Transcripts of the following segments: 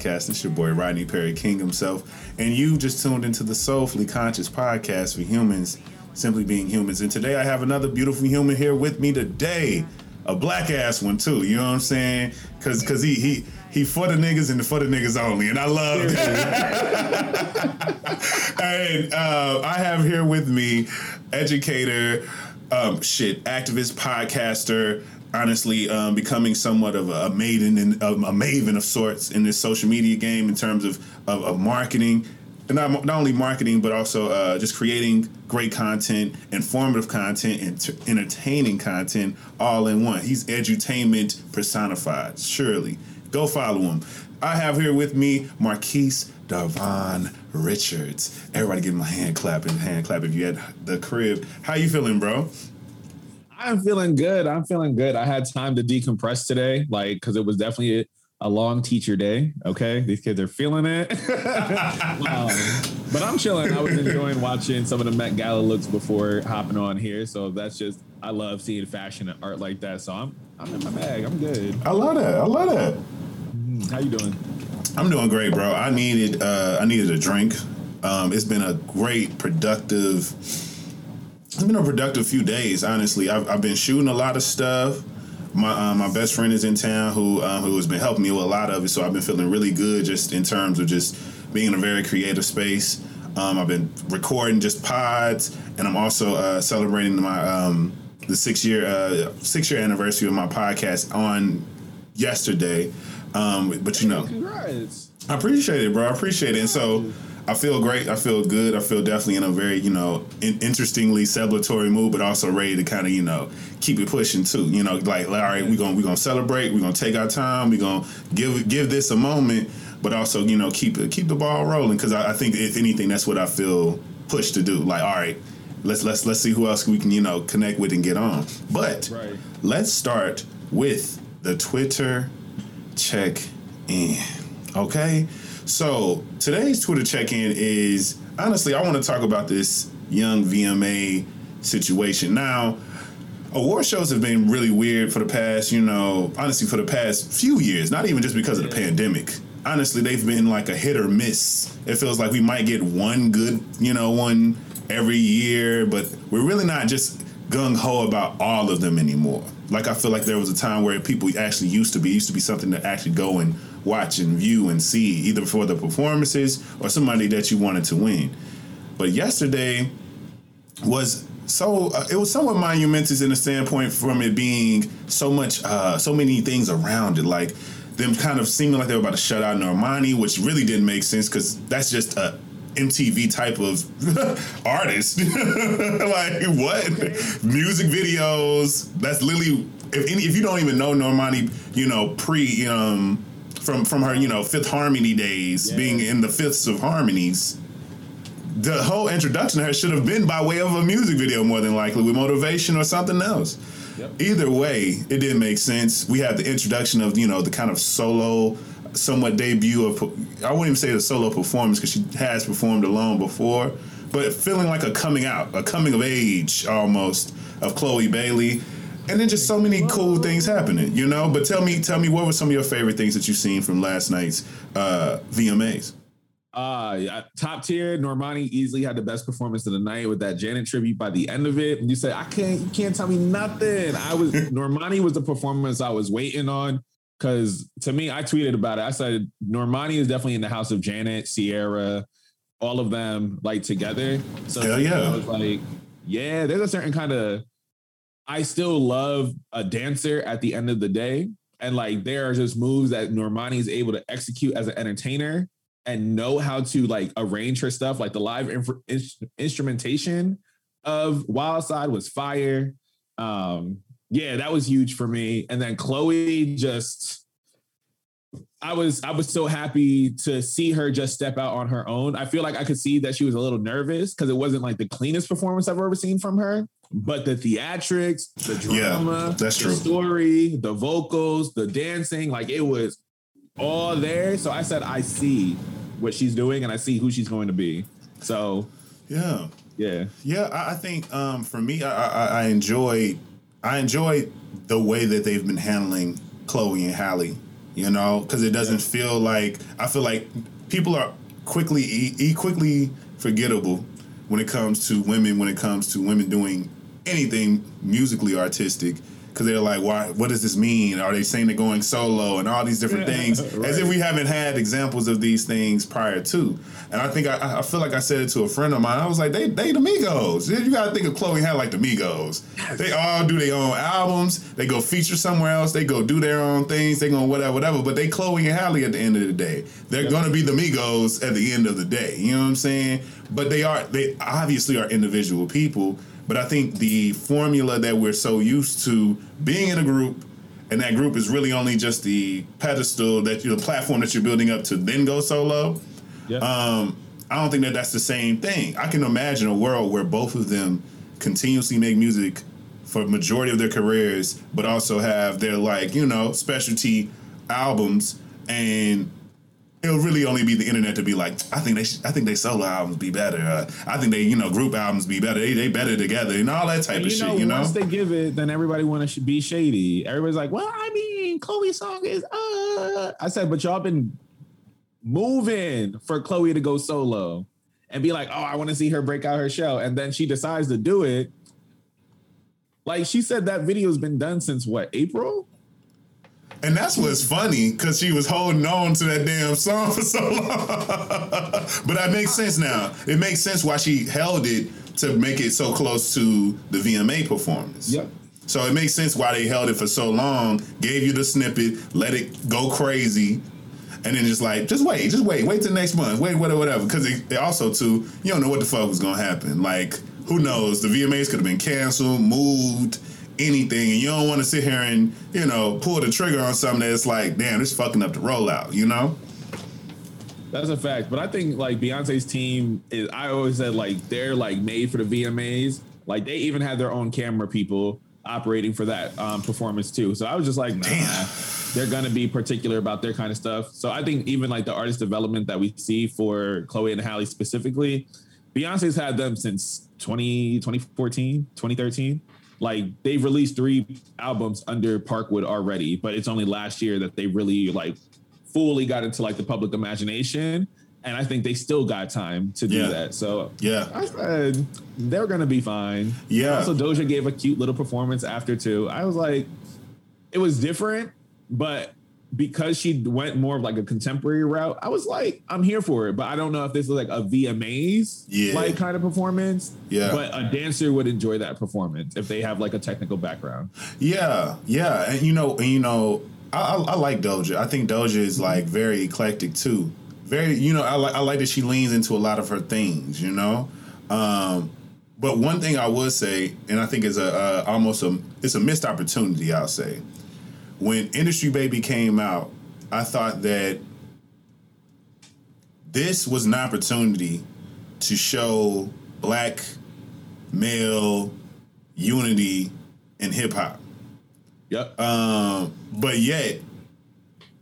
podcast. It's your boy Rodney Perry King himself, and you just tuned into the Soulfully Conscious podcast for humans, simply being humans. And today I have another beautiful human here with me today, a black ass one too. You know what I'm saying? Because because he he he for the niggas and for the niggas only, and I love that. and uh, I have here with me educator, um, shit, activist, podcaster. Honestly, um, becoming somewhat of a maiden and a maven of sorts in this social media game in terms of of, of marketing, and not, not only marketing but also uh, just creating great content, informative content, and t- entertaining content all in one. He's edutainment personified. Surely, go follow him. I have here with me Marquise Davon Richards. Everybody, give him a hand clap and hand clap if you at the crib. How you feeling, bro? I'm feeling good. I'm feeling good. I had time to decompress today, like because it was definitely a, a long teacher day. Okay, these kids are feeling it. um, but I'm chilling. I was enjoying watching some of the Met Gala looks before hopping on here. So that's just I love seeing fashion and art like that. So I'm I'm in my bag. I'm good. I love that. I love that. How you doing? I'm doing great, bro. I needed uh, I needed a drink. Um, it's been a great, productive. It's been a productive few days. Honestly, I've, I've been shooting a lot of stuff. My uh, my best friend is in town who um, who has been helping me with a lot of it. So I've been feeling really good just in terms of just being in a very creative space. Um, I've been recording just pods, and I'm also uh, celebrating my um, the six year uh, six year anniversary of my podcast on yesterday. Um, but you know, Congrats. I appreciate it, bro. I appreciate it. And so I feel great. I feel good. I feel definitely in a very, you know, in- interestingly celebratory mood, but also ready to kind of, you know, keep it pushing too. You know, like, all right, we're gonna we're gonna celebrate. We're gonna take our time. We're gonna give give this a moment, but also, you know, keep it keep the ball rolling. Because I, I think if anything, that's what I feel pushed to do. Like, all right, let's let's let's see who else we can, you know, connect with and get on. But Right. let's start with the Twitter check in. Okay? So today's Twitter check in is honestly, I want to talk about this young VMA situation. Now, award shows have been really weird for the past, you know, honestly, for the past few years, not even just because of the pandemic. Honestly, they've been like a hit or miss. It feels like we might get one good, you know, one every year, but we're really not just gung ho about all of them anymore. Like I feel like there was a time where people actually used to be used to be something to actually go and watch and view and see, either for the performances or somebody that you wanted to win. But yesterday was so uh, it was somewhat monumentous in the standpoint from it being so much uh, so many things around it like them kind of seeming like they were about to shut out Normani which really didn't make sense because that's just a MTV type of artist like what music videos that's literally if any if you don't even know Normani you know pre um from from her you know Fifth Harmony days Yeah. being in the fifths of harmonies the whole introduction to her should have been by way of a music video more than likely with motivation or something else. Yep. Either way, it didn't make sense. We had the introduction of, you know, the kind of solo, somewhat debut of, I wouldn't even say the solo performance because she has performed alone before, but feeling like a coming out, a coming of age almost of Chloe Bailey. And then just so many cool things happening, you know. But tell me, tell me, what were some of your favorite things that you've seen from last night's uh, VMAs? Uh, yeah, top tier. Normani easily had the best performance of the night with that Janet tribute. By the end of it, and you said, "I can't, you can't tell me nothing." I was Normani was the performance I was waiting on because to me, I tweeted about it. I said Normani is definitely in the house of Janet, Ciara, all of them like together. So Hell yeah. I was like, yeah, there's a certain kind of. I still love a dancer at the end of the day, and like there are just moves that Normani is able to execute as an entertainer and know how to like arrange her stuff. Like the live inf- ins- instrumentation of Wild Side was fire. Um, yeah, that was huge for me. And then Chloe just I was I was so happy to see her just step out on her own. I feel like I could see that she was a little nervous because it wasn't like the cleanest performance I've ever seen from her. But the theatrics, the Yeah, drama, that's the true. story, the vocals, the dancing, like it was all there. So I said, I see what she's doing and I see who she's going to be. So Yeah. yeah, Yeah, I, I think um, for me, I, I, I enjoy I enjoy the way that they've been handling Chloe and Halle. You know, because it doesn't feel like I feel like people are quickly e quickly forgettable when it comes to women. When it comes to women doing anything musically artistic. Because they're like, why? What does this mean? Are they saying they're going solo and all these different things? As if we haven't had examples of these things prior to. And I think I, I feel like I said it to a friend of mine. I was like, they they the Migos. You got to think of Chloe had like the Migos. They all do their own albums. They go feature somewhere else. They go do their own things. They go whatever whatever. But they Chloe and Halle at the end of the day. They're gonna be the Migos at the end of the day. You know what I'm saying? But they are they obviously are individual people. But I think the formula that we're so used to being in a group, and that group is really only just the pedestal that you, the platform that you're building up to then go solo. yeah, Um, I don't think that that's the same thing. I can imagine a world where both of them continuously make music for majority of their careers, but also have their like you know specialty albums, and it'll really only be the internet to be like, I think they, sh- I think they solo albums be better. Uh, I think they, you know, group albums be better. They, they better together and all that type And of know, shit. You know, once they give it, then everybody want to be shady. Everybody's like, "Well, I mean, Chloe's song is." uh I said, but y'all been moving for Chloe to go solo and be like, "Oh, I want to see her break out her shell," and then she decides to do it. Like she said, that video's been done since what April? And that's what's funny because she was holding on to that damn song for so long. but that makes sense now. It makes sense why she held it to make it so close to the VMA performance. Yep. So it makes sense why they held it for so long, gave you the snippet, let it go crazy, and then just like, just wait, just wait, wait till next month, wait, whatever, whatever. Because it, it also too, you don't know what the fuck was gonna happen. Like, who knows? The VMAs could have been canceled, moved, anything, and you don't want to sit here and you know pull the trigger on something that's like, damn, it's fucking up the rollout. You know? That's a fact. But I think like Beyonce's team is I always said like they're like made for the VMAs. Like they even had their own camera people operating for that um, performance too. So I was just like, nah, Damn. they're gonna be particular about their kind of stuff. So I think even like the artist development that we see for Chloe and Halle specifically, Beyonce's had them since 20, 2014, 2013. Like they've released three albums under Parkwood already, but it's only last year that they really like fully got into like the public imagination. And I think they still got time to do Yeah. that. So Yeah. I said they're gonna be fine. Yeah. Also, Doja gave a cute little performance after too. I was like, it was different, but because she went more of like a contemporary route, I was like, I'm here for it. But I don't know if this is like a VMAs Yeah. like kind of performance. Yeah. But a dancer would enjoy that performance if they have like a technical background. Yeah, yeah, and you know, and you know, I, I, I like Doja. I think Doja is like very eclectic too. Very, you know, I like I like that she leans into a lot of her things. You know, um, but one thing I would say, and I think is a uh, almost a it's a missed opportunity. I'll say, when Industry Baby came out, I thought that this was an opportunity to show black male unity in hip hop. Yep. Um, but yet,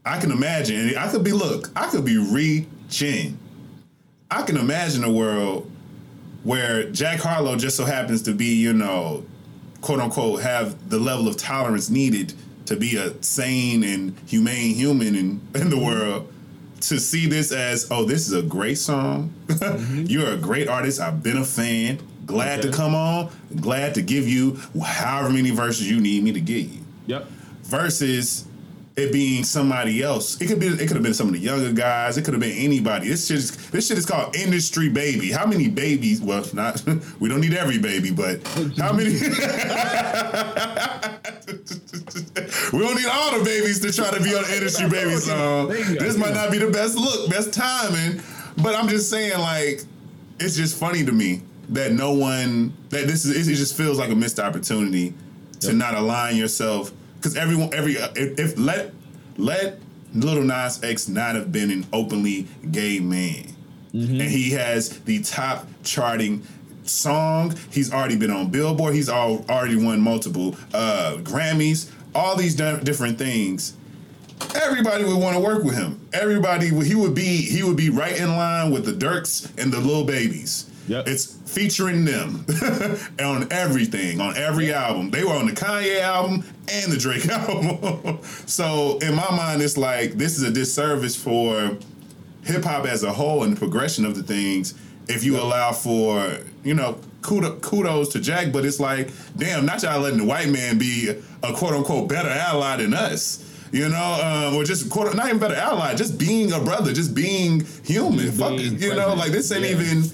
I can imagine. and I could be look. I could be reaching. I can imagine a world where Jack Harlow just so happens to be, you know, quote unquote, have the level of tolerance needed to be a sane and humane human in, in the world. To see this as, oh, this is a great song. Mm-hmm. You're a great artist. I've been a fan. Glad to come on. Glad to give you however many verses you need me to give you yep. versus it being somebody else. It could be. It could have been some of the younger guys. It could have been anybody. This shit. Is, this shit is called industry baby. How many babies? Well, not. We don't need every baby, but how many? we don't need all the babies to try to be on the industry baby song. There you go. This might not be the best look, best timing, but I'm just saying, like, it's just funny to me that no one that this is. It just feels like a missed opportunity to Yep. not align yourself because everyone every if, if let let Lil Nas X not have been an openly gay man, and he has the top charting song. He's already been on Billboard. He's all already won multiple uh, Grammys. All these di- different things. everybody would want to work with him. Everybody, he would be he would be right in line with the Durks and the Lil Babies. Yep. It's featuring them on everything, on every album. They were on the Kanye album and the Drake album. so in my mind, it's like this is a disservice for hip hop as a whole and the progression of the things. If you allow for, you know, kudos, to Jack, but it's like, damn, not y'all letting the white man be a quote unquote better ally than us. You know, um, or just quote, not even better ally, just being a brother, just being human. Just Fuck you know, like this ain't Yeah. even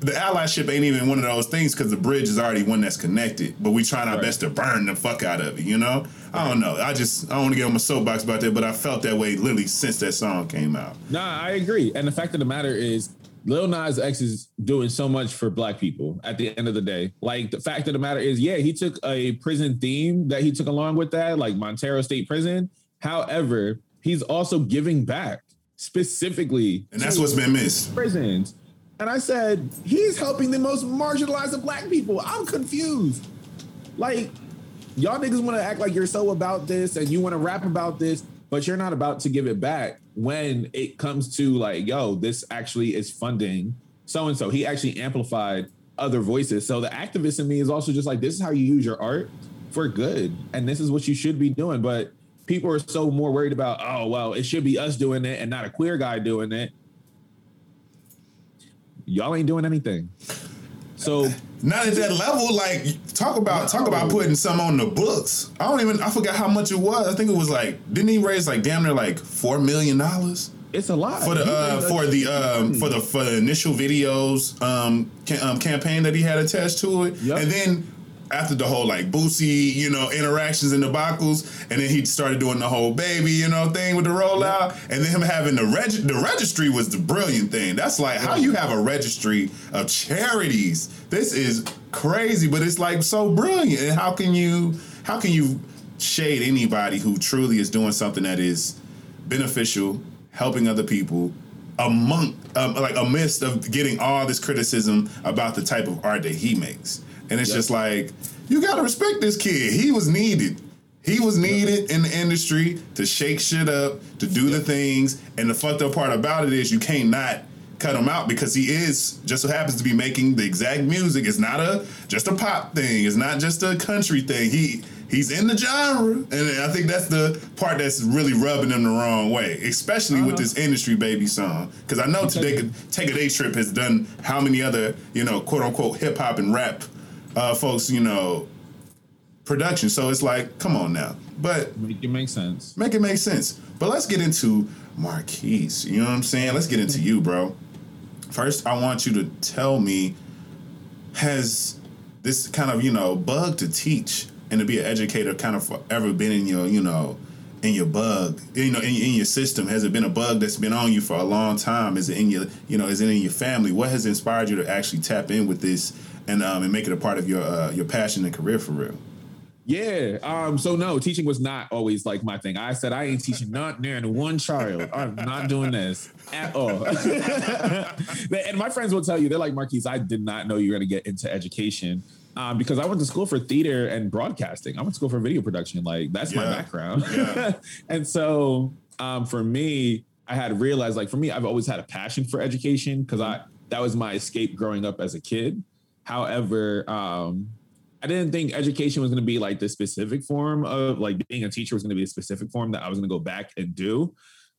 the allyship ain't even one of those things because the bridge is already one that's connected. But we trying our Right. best to burn the fuck out of it. You know, I don't know. I just I don't want to get on my soapbox about that, but I felt that way literally since that song came out. Nah, I agree. And the fact of the matter is, Lil Nas X is doing so much for black people at the end of the day. Like the fact of the matter is, yeah, he took a prison theme that he took along with that, like Montero State Prison. However, he's also giving back specifically And that's what's been missed. prisons. And I said, he's helping the most marginalized of black people. I'm confused. Like, y'all niggas want to act like you're so about this and you want to rap about this, but you're not about to give it back when it comes to like, yo, this actually is funding so and so. He actually amplified other voices. So the activist in me is also just like, this is how you use your art for good. And this is what you should be doing. But people are so more worried about, oh, well, it should be us doing it and not a queer guy doing it. Y'all ain't doing anything. So Not at that level. Like talk about talk about putting some on the books. I don't even I forgot how much it was. I think it was like didn't he raise like damn near like four million dollars it's a lot. for the uh, for the um, for the for the initial videos um, ca- um campaign that he had attached to it, Yep. and then. After the whole like Boosie, you know, interactions in the Bacals, and then he started doing the whole baby, you know, thing with the rollout, and then him having the reg the registry was the brilliant thing. That's like how you have a registry of charities. This is crazy, but it's like so brilliant. And how can you how can you shade anybody who truly is doing something that is beneficial, helping other people, among um, like amidst of getting all this criticism about the type of art that he makes, and it's Yep. just like you gotta respect this kid. He was needed. He was needed in the industry to shake shit up, to do the things, and the fucked up part about it is you can't not cut him out because he is just so happens to be making the exact music. It's not a just a pop thing. It's not just a country thing. He he's in the genre, and I think that's the part that's really rubbing him the wrong way, especially with Uh-huh. this industry baby song. Because I know today could Take a Daytrip has done how many other you know quote unquote hip hop and rap uh, folks you know production. So it's like, come on now, but make it make sense. make it make sense. But let's get into Marquise. You know what I'm saying? Let's get into you, bro. First, I want you to tell me has this kind of, you know, bug to teach and to be an educator kind of ever been in your, you know, in your bug, you know, in, in your system? Has it been a bug that's been on you for a long time? Is it in your, you know, is it in your family? What has inspired you to actually tap in with this and um, and make it a part of your uh, your passion and career for real? Yeah. Um, so no, teaching was not always like my thing. I said I ain't teaching not near one child. I'm not doing this at all. and my friends will tell you, they're like, Marquise, I did not know you were gonna get into education. Um, because I went to school for theater and broadcasting. I went to school for video production. Like that's my background. Yeah. and so um, for me, I had realized like for me, I've always had a passion for education because I that was my escape growing up as a kid. However, um, I didn't think education was going to be like the specific form of like being a teacher was going to be a specific form that I was going to go back and do.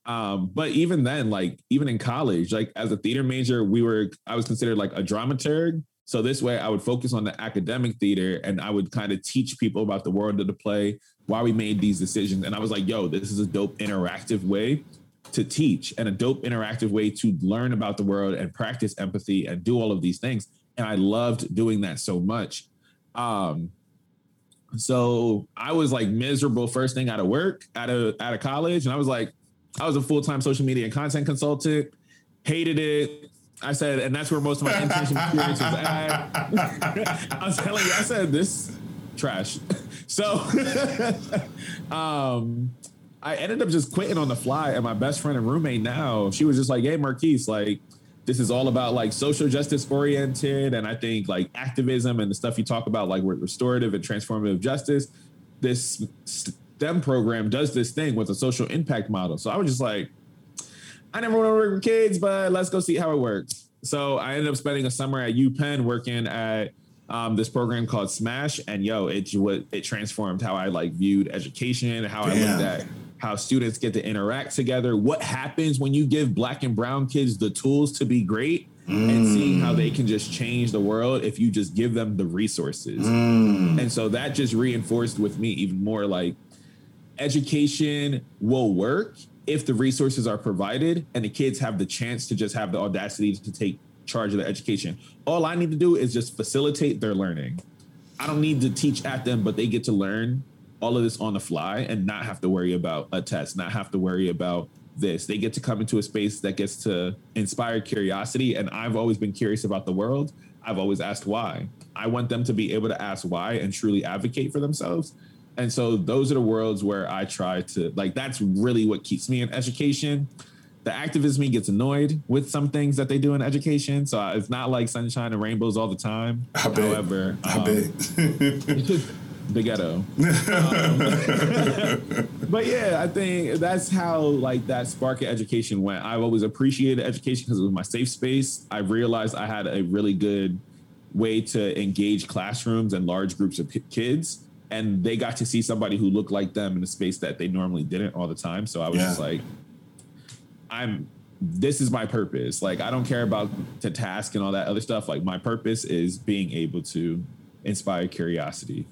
Um, but even then, like even in college, like as a theater major, we were I was considered like a dramaturg. So this way, I would focus on the academic theater and I would kind of teach people about the world of the play, why we made these decisions. And I was like, yo, this is a dope interactive way to teach and a dope interactive way to learn about the world and practice empathy and do all of these things. And I loved doing that so much. Um, so I was like miserable first thing out of work, out of out of college, and I was like, I was a full time social media and content consultant, hated it. I said, and that's where most of my internship experience was at. I was telling you, I said this trash. So, um, I ended up just quitting on the fly. And my best friend and roommate now, she was just like, "Hey, Marquise, like." This is all about like social justice oriented, and I think like activism and the stuff you talk about, like restorative and transformative justice. This STEM program does this thing with a social impact model. So I was just like, I never want to work with kids, but let's go see how it works. So I ended up spending a summer at UPenn working at um, this program called Smash, and yo, it what it transformed how I like viewed education, and how I looked at how students get to interact together, what happens when you give black and brown kids the tools to be great, mm. and seeing how they can just change the world if you just give them the resources. Mm. And so that just reinforced with me even more like education will work if the resources are provided and the kids have the chance to just have the audacity to take charge of their education. All I need to do is just facilitate their learning. I don't need to teach at them, but they get to learn all of this on the fly and not have to worry about a test, not have to worry about this. They get to come into a space that gets to inspire curiosity. And I've always been curious about the world. I've always asked why. I want them to be able to ask why and truly advocate for themselves. And so those are the worlds where I try to like that's really what keeps me in education. The activist me gets annoyed with some things that they do in education. So it's not like sunshine and rainbows all the time. I bet. However, I um, bet. the ghetto. um, but yeah, I think that's how like that spark of education went. I've always appreciated education because it was my safe space. I realized I had a really good way to engage classrooms and large groups of kids and they got to see somebody who looked like them in a space that they normally didn't all the time. So I was yeah. just like, I'm this is my purpose. Like I don't care about the task and all that other stuff. Like my purpose is being able to inspire curiosity.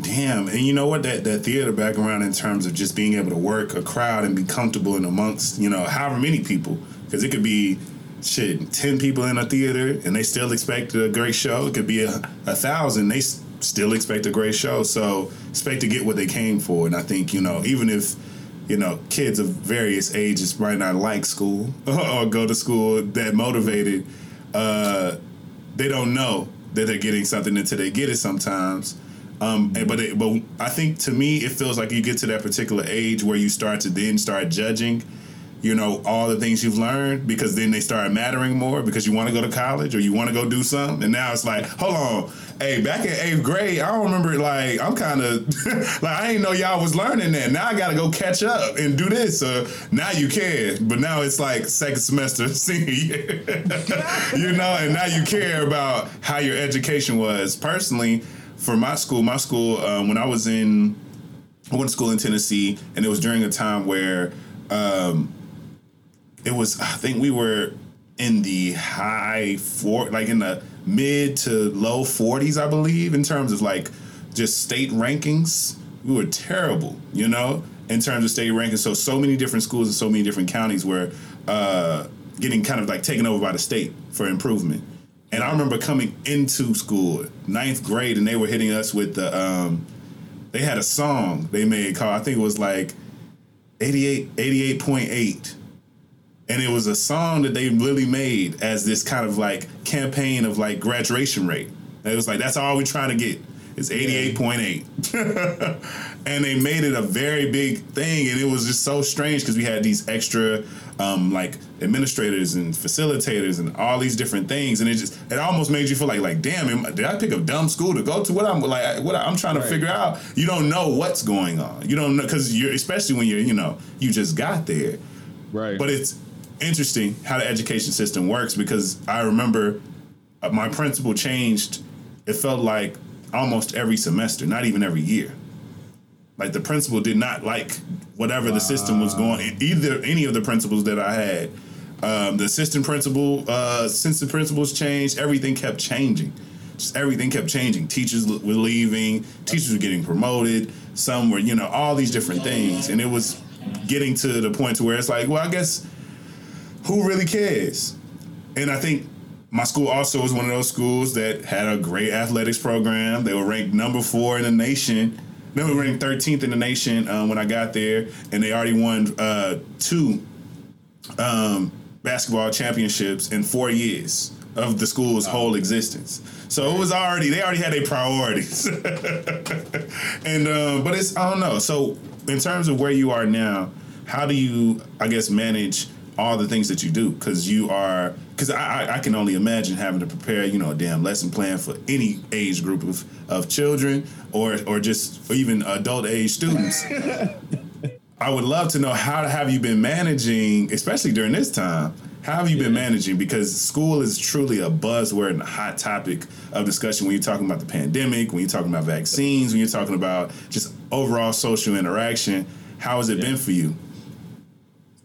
Damn, and you know what? That that theater background in terms of just being able to work a crowd and be comfortable in amongst you know however many people, because it could be shit ten people in a theater and they still expect a great show. It could be a, a thousand. They still expect a great show. So expect to get what they came for. And I think, you know, even if, you know, kids of various ages might not like school or go to school that motivated, uh, they don't know that they're getting something until they get it sometimes. Um, and, but it, but I think to me it feels like you get to that particular age where you start to then start judging you know, all the things you've learned because then they start mattering more because you want to go to college or you want to go do something. And now it's like, hold on, hey, back in eighth grade, I don't remember like I'm kind of like I didn't know y'all was learning that. Now I got to go catch up and do this. So now you can, but now it's like second semester senior year, you know, and now you care about how your education was. Personally, for my school, my school um, when I was in, I went to school in Tennessee, and it was during a time where. Um, it was I think we were in the high four, like in the mid to low forties, I believe, in terms of like just state rankings. We were terrible, you know, in terms of state rankings. So so many different schools and so many different counties were uh, getting kind of like taken over by the state for improvement. And I remember coming into school, ninth grade, and they were hitting us with the. Um, they had a song they made called I think it was like 88 88.8 and it was a song that they really made as this kind of like campaign of like graduation rate. And it was like that's all we're trying to get. It's eighty eight point eight, and they made it a very big thing, and it was just so strange because we had these extra um, like administrators and facilitators and all these different things, and it just it almost made you feel like like damn, did I pick a dumb school to go to? What I'm like, what I'm trying to right. figure out. You don't know what's going on. You don't know because you're especially when you're you know you just got there, right? But it's interesting how the education system works because I remember uh, my principal changed. It felt like almost every semester, not even every year. Like the principal did not like whatever wow. the system was going. Either any of the principals that I had, um, the assistant principal, uh, since the principals changed, everything kept changing. Just everything kept changing. Teachers were leaving. Teachers were getting promoted. Some were, you know, all these different things, and it was getting to the point to where it's like, well, I guess who really cares? And I think my school also was one of those schools that had a great athletics program. They were ranked number four in the nation. They were ranked 13th in the nation um, when I got there, and they already won uh, two um, basketball championships in four years of the school's oh. whole existence. So it was already they already had their priorities, and um, but it's I don't know. So in terms of where you are now, how do you I guess manage all the things that you do because you are because I, I, I can only imagine having to prepare you know a damn lesson plan for any age group of, of children or or just or even adult age students i would love to know how have you been managing especially during this time how have you been managing? Because school is truly a buzzword and a hot topic of discussion when you're talking about the pandemic when you're talking about vaccines when you're talking about just overall social interaction. How has it been for you?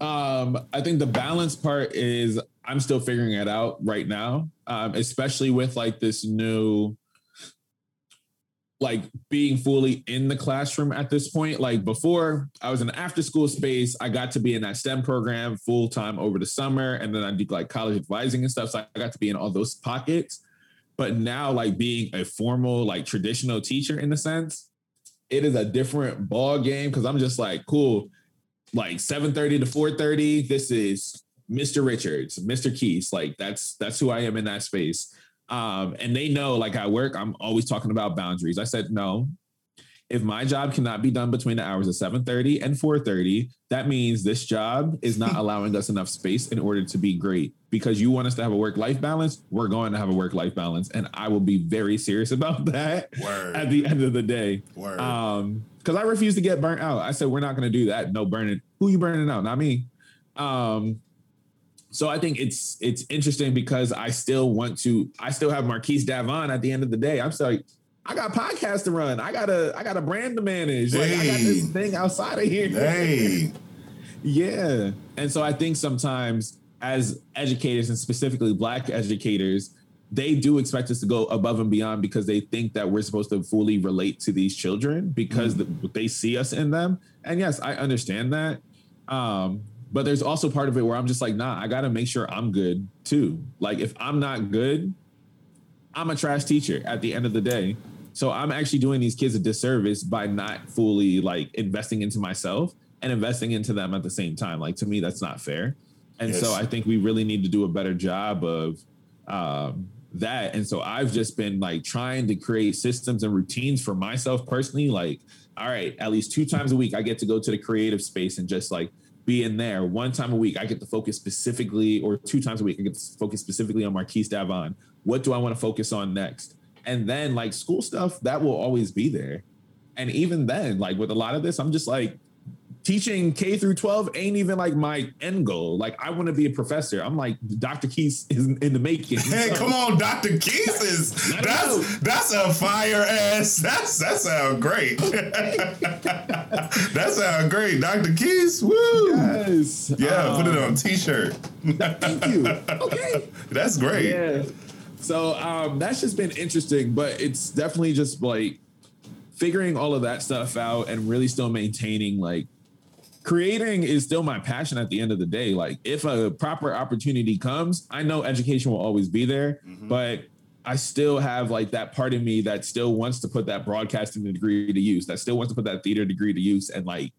Um, I think the balance part is I'm still figuring it out right now, um, especially with like this new, like being fully in the classroom at this point. Like before, I was in an after school space. I got to be in that STEM program full time over the summer, and then I did like college advising and stuff. So I got to be in all those pockets. But now, like being a formal, like traditional teacher in a sense, it is a different ball game because I'm just like, cool like 7:30 to 4:30 this is Mr. Richards, Mr. Keys, like that's that's who I am in that space. Um and they know like at work I'm always talking about boundaries. I said no. If my job cannot be done between the hours of 7:30 and 4:30, that means this job is not allowing us enough space in order to be great. Because you want us to have a work-life balance, we're going to have a work-life balance and I will be very serious about that Word. at the end of the day. Word. Um, because I refuse to get burnt out. I said we're not going to do that. No burning. Who you burning out? Not me. Um, so I think it's it's interesting because I still want to. I still have Marquise Davon at the end of the day. I'm sorry. I got podcast to run. I got a I got a brand to manage. Like I got this thing outside of here. hey Yeah. And so I think sometimes as educators and specifically black educators, they do expect us to go above and beyond because they think that we're supposed to fully relate to these children because the, they see us in them. And yes, I understand that. Um, but there's also part of it where I'm just like, nah, I got to make sure I'm good too. Like if I'm not good, I'm a trash teacher at the end of the day. So I'm actually doing these kids a disservice by not fully like investing into myself and investing into them at the same time. Like to me, that's not fair. And so I think we really need to do a better job of um, that. And so I've just been like trying to create systems and routines for myself personally. Like, all right, at least two times a week, I get to go to the creative space and just like be in there. One time a week, I get to focus specifically, or two times a week, I get to focus specifically on Marquise Davon. What do I want to focus on next? And then like school stuff, that will always be there. And even then, like with a lot of this, I'm just like, teaching K through 12 ain't even like my end goal. Like I want to be a professor. I'm like Dr. Keys is in the making. Hey, come on, Dr. Keys is Let it go. that's that's a fire ass. That's that sounds great. that sounds great, Dr. Keys. Woo! Yes. Yeah, put it Um, on a t-shirt. Thank you. Okay. That's great. Yeah. So um, that's just been interesting, but it's definitely just like figuring all of that stuff out and really still maintaining like creating is still my passion at the end of the day. Like if a proper opportunity comes, I know education will always be there, but I still have like that part of me that still wants to put that broadcasting degree to use, that still wants to put that theater degree to use. And like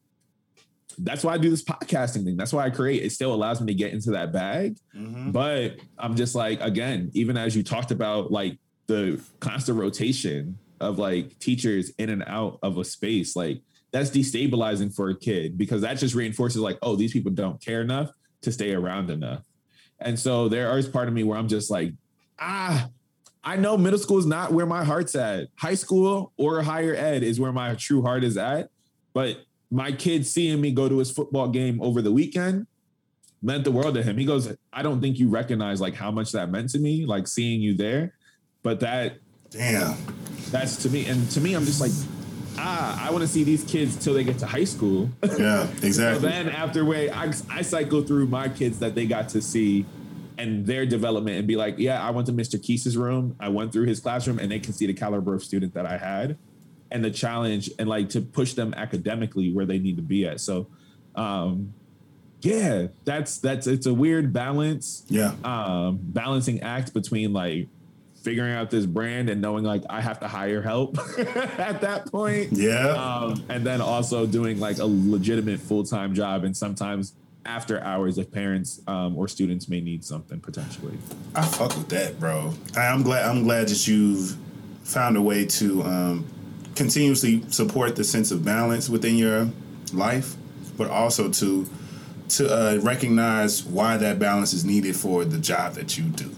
that's why I do this podcasting thing. That's why I create. It still allows me to get into that bag. Mhm. But I'm just like, again, even as you talked about like the constant rotation of like teachers in and out of a space, like that's destabilizing for a kid because that just reinforces like, oh, these people don't care enough to stay around enough. And so there is part of me where I'm just like, ah, I know middle school is not where my heart's at. High school or higher ed is where my true heart is at. But my kid seeing me go to his football game over the weekend meant the world to him. He goes, I don't think you recognize like how much that meant to me, like seeing you there. But that Damn. that's to me, and to me, I'm just like, ah, I want to see these kids till they get to high school. Yeah, So exactly. then after way, I, I cycle through my kids that they got to see and their development and be like, yeah, I went to Mr. Keese's room. I went through his classroom and they can see the caliber of student that I had and the challenge and like to push them academically where they need to be at. So, um, yeah, that's, that's, it's a weird balance, yeah. um, balancing act between like figuring out this brand and knowing like I have to hire help at that point Yeah. um, and then also doing like a legitimate full time job, and sometimes after hours if parents um, or students may need something potentially. I fuck with that, bro. I, I'm glad. I'm glad that you've found a way to um, continuously support the sense of balance within your life, but also to to uh, recognize why that balance is needed for the job that you do,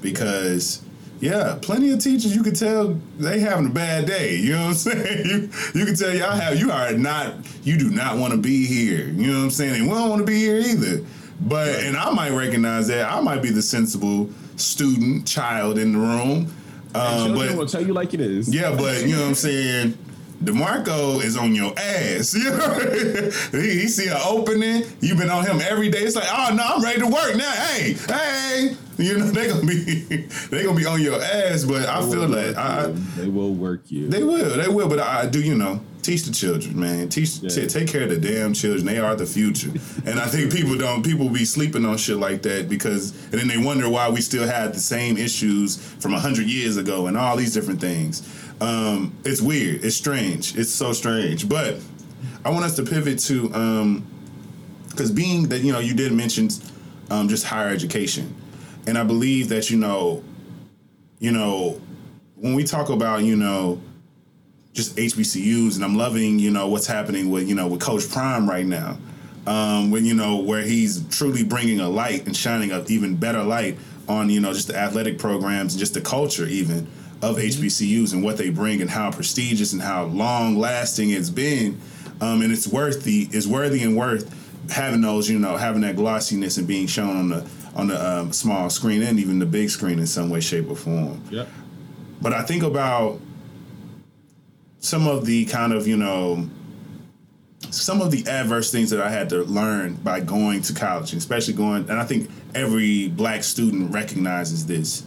because. Yeah, plenty of teachers you can tell they having a bad day. You know what I'm saying? You you can tell y'all have you are not you do not want to be here. You know what I'm saying? And we don't want to be here either. But and I might recognize that I might be the sensible student child in the room. Um, Children but will tell you like it is. yeah, but you know what I'm saying. DeMarco is on your ass. He, he see an opening. You've been on him every day. It's like, oh no, I'm ready to work now. Hey, hey. You know they gonna be they gonna be on your ass. But I feel like I, they will work you. they will, they will. But I do, you know, teach the children, man. Teach, Yeah. t- take care of the damn children. They are the future. and I think people don't, people be sleeping on shit like that because, and then they wonder why we still have the same issues from hundred years ago and all these different things. Um, it's weird. It's strange. It's so strange. But I want us to pivot to, because being that you know, you did mention um, just higher education, and I believe that you know, you know, when we talk about you know just HBCUs, and I'm loving, you know, what's happening with, you know, with Coach Prime right now. Um, when you know where he's truly bringing a light and shining a even better light on, you know, just the athletic programs and just the culture even of HBCUs and what they bring and how prestigious and how long lasting it's been. Um, and it's worth the is worthy and worth having those, you know, having that glossiness and being shown on the on the um, small screen and even the big screen in some way, shape, or form. Yep. But I think about some of the kind of, you know, some of the adverse things that I had to learn by going to college, especially going, and I think every black student recognizes this.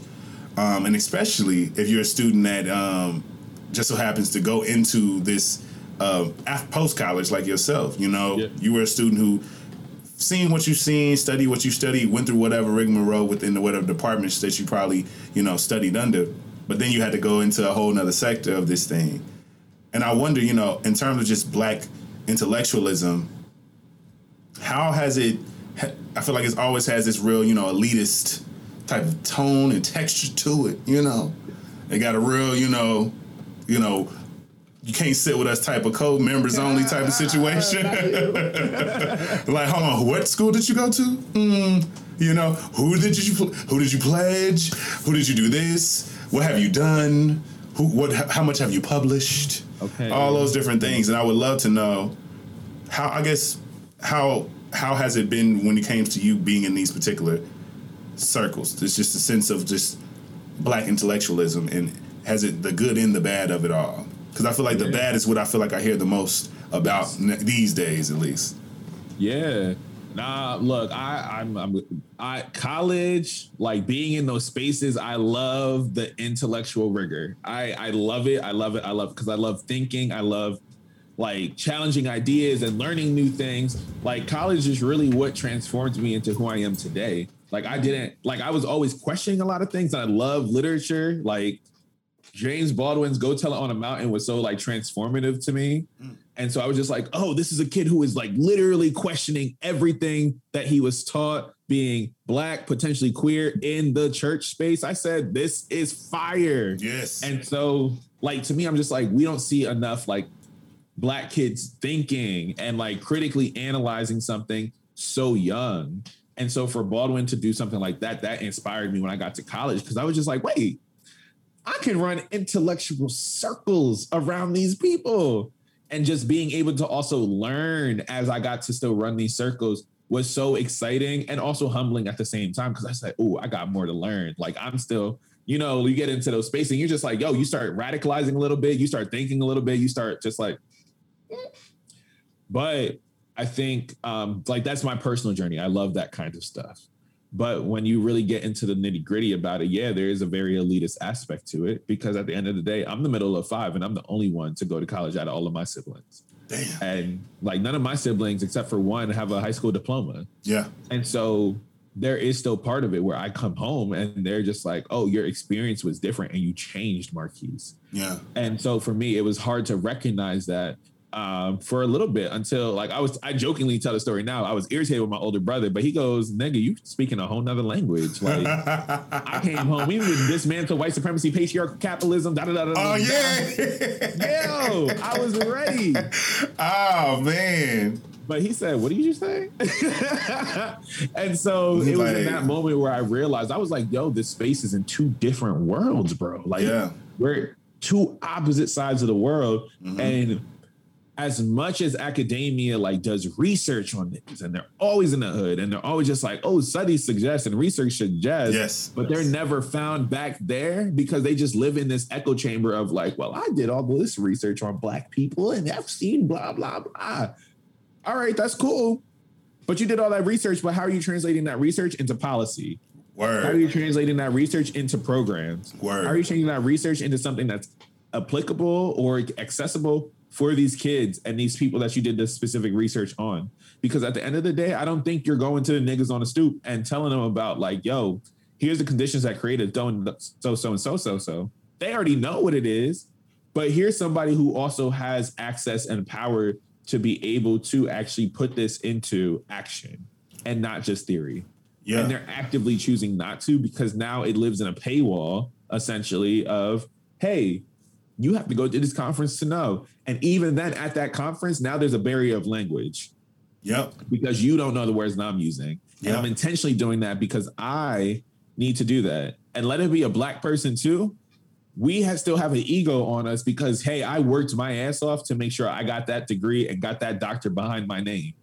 Um, and especially if you're a student that um, just so happens to go into this uh, post college like yourself, you know, Yeah. you were a student who seen what you've seen, studied what you studied, went through whatever rigmarole within the whatever departments that you probably, you know, studied under. But then you had to go into a whole nother sector of this thing. And I wonder, you know, in terms of just black intellectualism, how has it I feel like it's always has this real, you know, elitist type of tone and texture to it, you know. It got a real, you know, you know, you can't sit with us type of code members only type of situation. like, hold on, what school did you go to? Mm, you know, who did you who did you pledge? Who did you do this? What have you done? Who what how much have you published? Okay. All those different things and I would love to know how I guess how how has it been when it came to you being in these particular circles? There's just a sense of just black intellectualism and has it the good and the bad of it all? Because I feel like the bad is what I feel like I hear the most about these days, at least. Yeah. Nah, look, I, I'm, I'm, I college, like being in those spaces. I love the intellectual rigor. I, I love it. I love it. I love because I love thinking. I love like challenging ideas and learning new things. Like college is really what transformed me into who I am today. Like I didn't like I was always questioning a lot of things. And I love literature. Like James Baldwin's "Go Tell It on a Mountain" was so like transformative to me. Mm. And so I was just like, oh, this is a kid who is like literally questioning everything that he was taught, being black, potentially queer in the church space. I said, this is fire. Yes. And so, like, to me, I'm just like, we don't see enough like black kids thinking and like critically analyzing something so young. And so for Baldwin to do something like that, that inspired me when I got to college because I was just like, wait, I can run intellectual circles around these people. And just being able to also learn as I got to still run these circles was so exciting and also humbling at the same time because I said, oh, I got more to learn. Like I'm still, you know, you get into those spaces and you're just like, yo, you start radicalizing a little bit, you start thinking a little bit, you start just like, but I think um, like that's my personal journey. I love that kind of stuff. But when you really get into the nitty gritty about it, yeah, there is a very elitist aspect to it because at the end of the day, I'm the middle of five and I'm the only one to go to college out of all of my siblings. Damn. And like none of my siblings, except for one, have a high school diploma. Yeah. And so there is still part of it where I come home and they're just like, oh, your experience was different and you changed, Marquise. Yeah. And so for me, it was hard to recognize that um, for a little bit until like I was, I jokingly tell the story now. I was irritated with my older brother, but he goes, nigga, you speaking a whole nother language. Like I came home, we would dismantle white supremacy, patriarchal capitalism, da da da da. oh yeah. Yo, I was ready. oh man. But he said, "What did you say?" and so it was like- in that moment where I realized I was like, "Yo, this space is in two different worlds, bro. Like, Yeah. we're two opposite sides of the world." Mhm. And as much as academia like does research on this, and they're always in the hood, and they're always just like, "Oh, studies suggest and research suggests," Yes. but they're never found back there because they just live in this echo chamber of like, well, I did all this research on black people and I've seen blah blah blah. All right, that's cool. But you did all that research, but how are you translating that research into policy? How are you translating that research into programs? Word. How are you changing that research into something that's applicable or accessible for these kids and these people that you did this specific research on? Because at the end of the day, I don't think you're going to the niggas on the stoop and telling them about like, yo, here's the conditions that created so so and so so so. They already know what it is, but here's somebody who also has access and power to be able to actually put this into action and not just theory Yeah. and they're actively choosing not to because now it lives in a paywall essentially of hey you have to go to this conference to know. And even then at that conference now there's a barrier of language. Yep. because you don't know the words that i'm using. And i'm intentionally doing that because i need to do that. And let it be a black person too. We have, still have an ego on us because hey i worked my ass off to make sure i got that degree and got that doctor behind my name.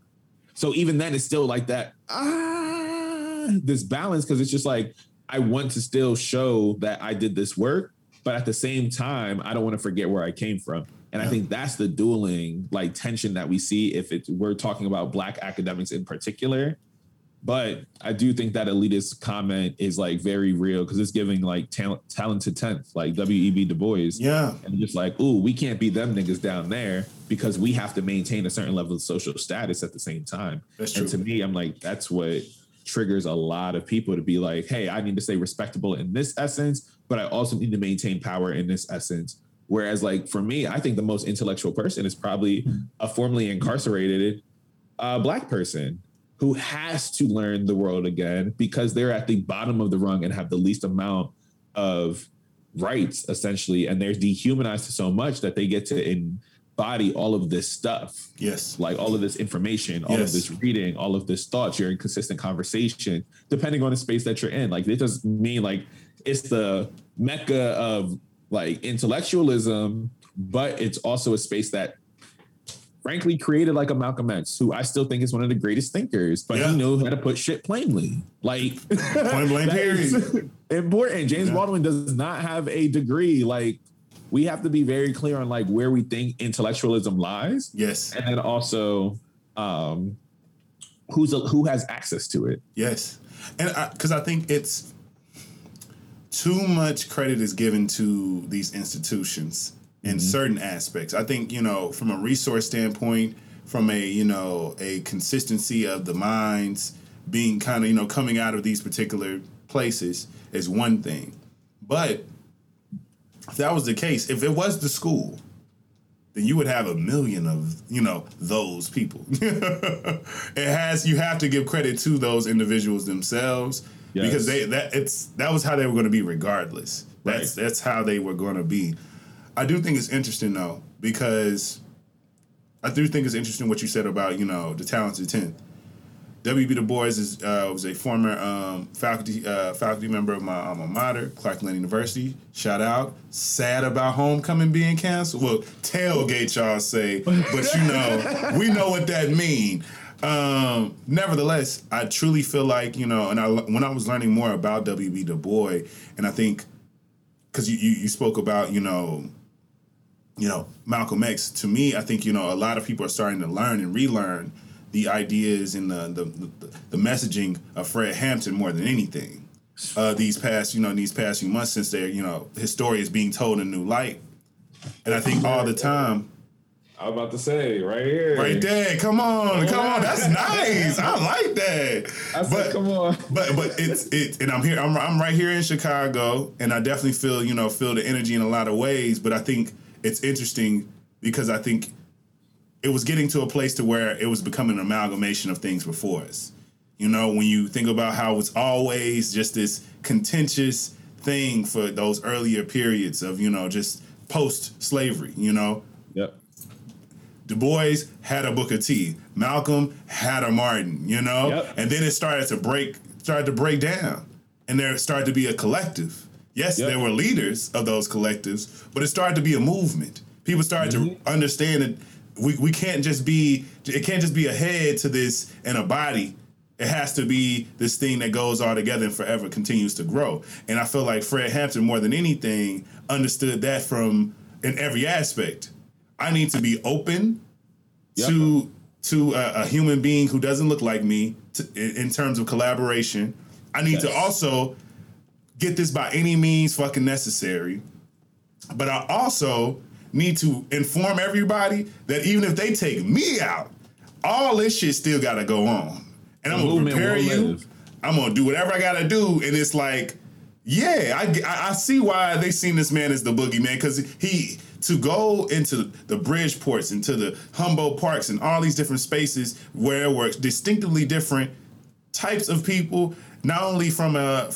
So even then it's still like that ah this balance because it's just like i want to still show that i did this work but at the same time i don't want to forget where i came from and i think that's the dueling like tension that we see if it we're talking about black academics in particular but I do think that elitist comment is like very real because it's giving like talent, talented tenth, like W.E.B. Du Bois, Yeah. and just like, ooh, we can't be them niggas down there because we have to maintain a certain level of social status at the same time. That's And to me, I'm like, that's what triggers a lot of people to be like, hey, I need to stay respectable in this essence, but I also need to maintain power in this essence. Whereas, like for me, I think the most intellectual person is probably a formerly incarcerated uh, black person who has to learn the world again because they're at the bottom of the rung and have the least amount of rights, essentially, and they're dehumanized to so much that they get to embody all of this stuff Yes. like all of this information, all Yes. of this reading, all of this thoughts, you're in consistent conversation, depending on the space that you're in. Like it doesn't mean like it's the mecca of like intellectualism, but it's also a space that frankly created like a Malcolm X, who I still think is one of the greatest thinkers, but Yeah. he knew how to put shit plainly. Like Point blank is important. James Yeah. Baldwin does not have a degree. Like we have to be very clear on like where we think intellectualism lies Yes. and then also um who's a, who has access to it Yes, and because I, think it's too much credit is given to these institutions in mm-hmm. certain aspects. I think you know, from a resource standpoint, from a you know a consistency of the minds being kind of you know coming out of these particular places is one thing, but if that was the case, if it was the school, then you would have a million of you know those people. it has you have to give credit to those individuals themselves Yes. because they that it's that was how they were going to be regardless. That's that's how they were going to be. I do think it's interesting though because I do think it's interesting what you said about you know the talented tenth. W.B. Du Bois is, uh, was a former um, faculty uh, faculty member of my alma mater, Clark Atlanta University. Shout out. Sad about homecoming being canceled. Well, tailgate y'all say, but you know, we know what that mean. Um, nevertheless, I truly feel like you know, and I when I was learning more about W.B. Du Bois, and I think because you, you you spoke about you know you know Malcolm X. To me, I think you know a lot of people are starting to learn and relearn the ideas and the the, the, the messaging of Fred Hampton more than anything. Uh, these past you know these past few months since their you know his story is being told in new light, and I think all the time. I was about to say right here. Right there, come on, come on, that's nice. I like that. i said come on. But but it's it and I'm here I'm I'm right here in Chicago and I definitely feel, you know, feel the energy in a lot of ways, but I think it's interesting because I think it was getting to a place to where it was becoming an amalgamation of things before us. You know, when you think about how it's always just this contentious thing for those earlier periods of, you know, just post slavery, you know, yep Du Bois had a Booker T. Malcolm had a Martin, you know? Yep. And then it started to break started to break down. And there started to be a collective. Yes, Yep. there were leaders of those collectives, but it started to be a movement. People started to mm-hmm. understand that we, we can't just be it can't just be a head to this and a body. It has to be this thing that goes all together and forever continues to grow. And I feel like Fred Hampton, more than anything, understood that from in every aspect. I need to be open Yep. to to a, a human being who doesn't look like me to, in, in terms of collaboration. I need to also get this by any means fucking necessary. But I also need to inform everybody that even if they take me out, all this shit still gotta go on. And I'm gonna prepare you. live. I'm gonna do whatever I gotta do. And it's like, yeah, I, I, I see why they seen this man as the boogeyman because he to go into the Bridgeports, into the Humboldt Parks, and all these different spaces where we're distinctively different types of people, not only from a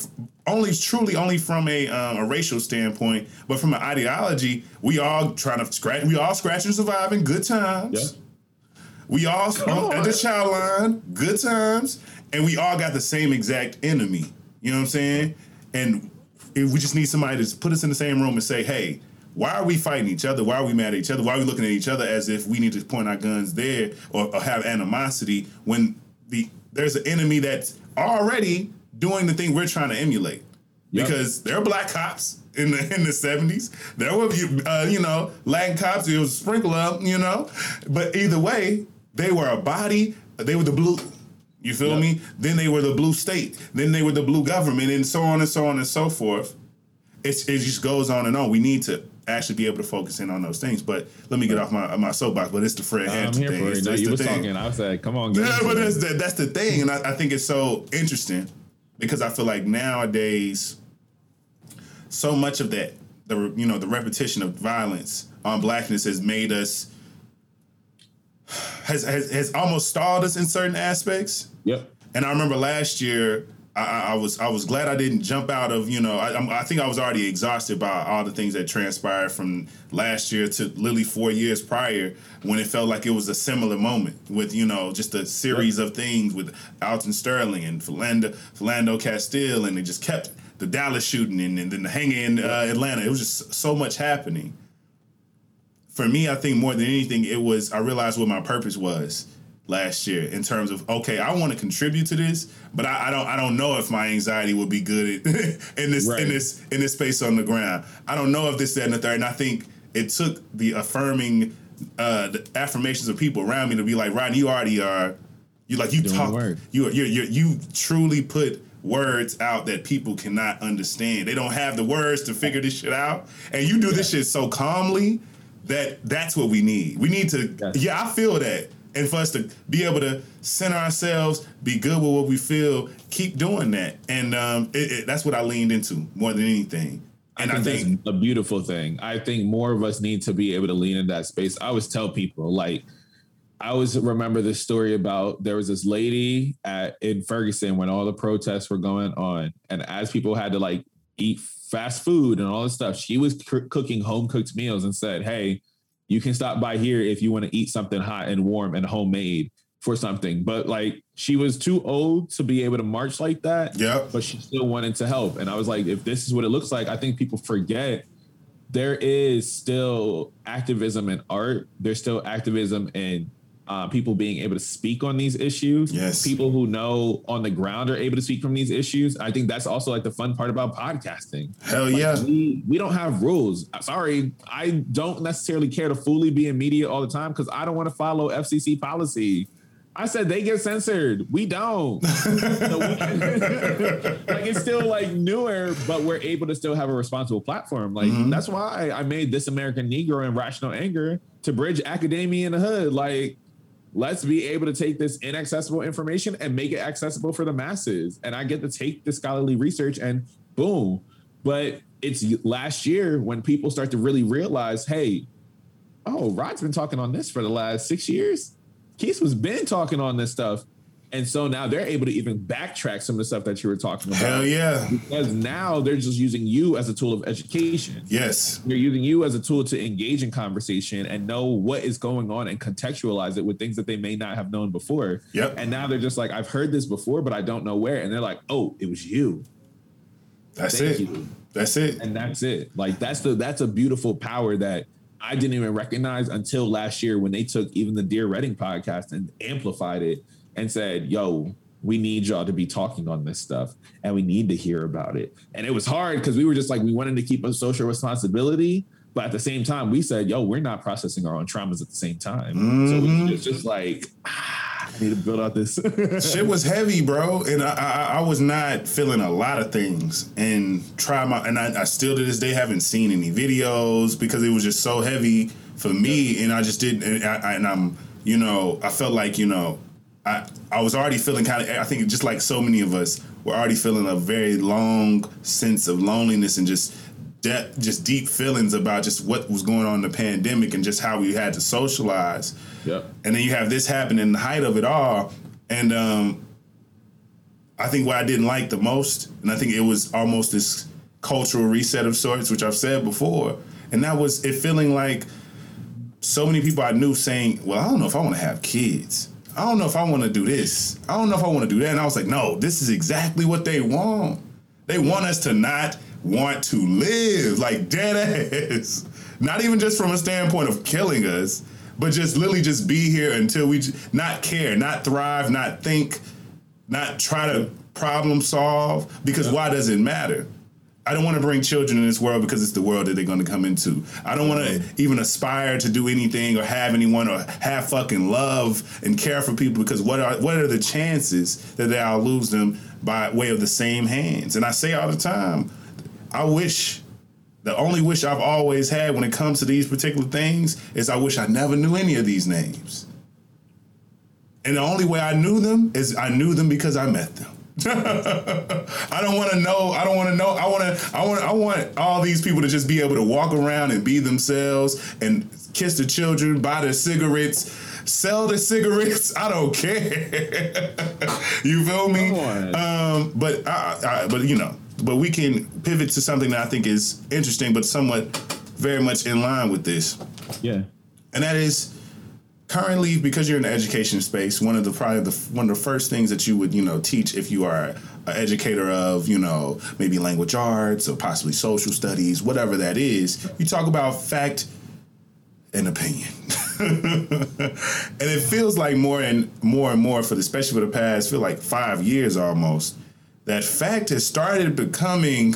only truly only from a um, a racial standpoint, but from an ideology. We all trying to scratch. We all scratch and survive good times. Yeah. We all at the child line, good times, and we all got the same exact enemy. You know what I'm saying? And if we just need somebody to put us in the same room and say, "Hey, why are we fighting each other? Why are we mad at each other? Why are we looking at each other as if we need to point our guns there or, or have animosity when the there's an enemy that's already doing the thing we're trying to emulate?" Yep. Because there are black cops in the in the seventies. There were uh, you know Latin cops. It was a sprinkle up, you know. But either way, they were a body. They were the blue. You feel Yep. me? Then they were the blue state. Then they were the blue government, and so on and so on and so forth. It's, it just goes on and on. We need to actually be able to focus in on those things. But let me get off my my soapbox. But it's the Fred I'm Hampton here thing. for It's. No, it's you was thing. talking. I was like, come on, Yeah, but that's the, that's the thing, and I, I think it's so interesting because I feel like nowadays, so much of that, the you know, the repetition of violence on blackness has made us has has, has almost stalled us in certain aspects. Yep. And I remember last year, I, I was I was glad I didn't jump out of you know I, I think I was already exhausted by all the things that transpired from last year to literally four years prior when it felt like it was a similar moment with you know just a series of things with Alton Sterling and Philando Philando Castile and it just kept the Dallas shooting and, and then the hanging in uh, Atlanta. It was just so much happening for me, I think more than anything, it was I realized what my purpose was last year in terms of okay, I want to contribute to this, but I, I don't I don't know if my anxiety would be good in this Right. in this in this space on the ground. I don't know if this that and the third. And I think it took the affirming uh, the affirmations of people around me to be like, Rodney, you already are. You like you Doing talk. You you you you truly put words out that people cannot understand. They don't have the words to figure this shit out, and you do this shit so calmly that that's what we need. We need to. Yeah, I feel that, and for us to be able to center ourselves, be good with what we feel, keep doing that, and um, it, it, that's what I leaned into more than anything. And I think, that's a beautiful thing. I think more of us need to be able to lean in that space. I always tell people, like, I always remember this story about there was this lady at in Ferguson when all the protests were going on, and as people had to like eat fast food and all this stuff, she was cooking home cooked meals and said, "Hey, you can stop by here if you want to eat something hot and warm and homemade for something." But like, she was too old to be able to march like that Yep. but she still wanted to help. And I was like, if this is what it looks like, I think people forget there is still activism in art. There's still activism in uh, people being able to speak on these issues. Yes. People who know on the ground are able to speak from these issues. I think that's also like the fun part about podcasting. Hell Like, yeah. we we don't have rules. Sorry, I don't necessarily care to fully be in media all the time because I don't want to follow FCC policy. I said they get censored. We don't. So we can- like it's still like newer, but we're able to still have a responsible platform. Like that's why I made this American Negro and Rational Anger to bridge academia and the hood. Like let's be able to take this inaccessible information and make it accessible for the masses. And I get to take the scholarly research and boom. But it's last year when people start to really realize, hey, oh, Rod's been talking on this for the last six years. Keith was been talking on this stuff. And so now they're able to even backtrack some of the stuff that you were talking about. Hell yeah. Because now they're just using you as a tool of education. Yes. They're using you as a tool to engage in conversation and know what is going on and contextualize it with things that they may not have known before. Yep. And now they're just like, I've heard this before, but I don't know where. And they're like, oh, it was you. That's Thank it. you. That's it. And that's it. Like that's the that's a beautiful power that I didn't even recognize until last year when they took even the Dear Reading podcast and amplified it and said, yo, we need y'all to be talking on this stuff and we need to hear about it. And it was hard because we were just like, we wanted to keep a social responsibility. But at the same time, we said, yo, we're not processing our own traumas at the same time. So Mhm. we it's just like, ah, I need to build out this. Shit was heavy, bro, and I, I I was not feeling a lot of things, and try my and I, I still to this day haven't seen any videos because it was just so heavy for me, and I just didn't. And, I, and I'm, you know, I felt like you know, I I was already feeling kind of. I think just like so many of us, we're already feeling a very long sense of loneliness and just. De- just deep feelings about just what was going on in the pandemic and just how we had to socialize yep. and then you have this happen in the height of it all and um i think what i didn't like the most and i think it was almost this cultural reset of sorts which i've said before and that was it feeling like so many people i knew saying well i don't know if i want to have kids i don't know if i want to do this. I don't know if i want to do that. And i was like no this is exactly what they want. They want us to not want to live like dead ass. Not even just from a standpoint of killing us but just literally just be here until we j- not care not thrive not think not try to problem solve because why does it matter I don't want to bring children in this world because it's the world that they're going to come into. I don't want to even aspire to do anything or have anyone or have fucking love and care for people because what are what are the chances that I'll lose them by way of the same hands? And I say all the time, I wish the only wish I've always had when it comes to these particular things is I wish I never knew any of these names. And the only way I knew them is I knew them because I met them. I don't want to know. I don't want to know. I want to. I want. I want all these people to just be able to walk around and be themselves and kiss the children, buy their cigarettes, sell the cigarettes. I don't care. you feel me? Um, but I, I, but you know, but we can pivot to something that I think is interesting, but somewhat very much in line with this Yeah. and that is currently because you're in the education space one of the probably the one of the first things that you would you know teach if you are an educator of you know maybe language arts or possibly social studies whatever that is you talk about fact and opinion. And it feels like more and more and more for the especially for the past feel like five years almost that fact has started becoming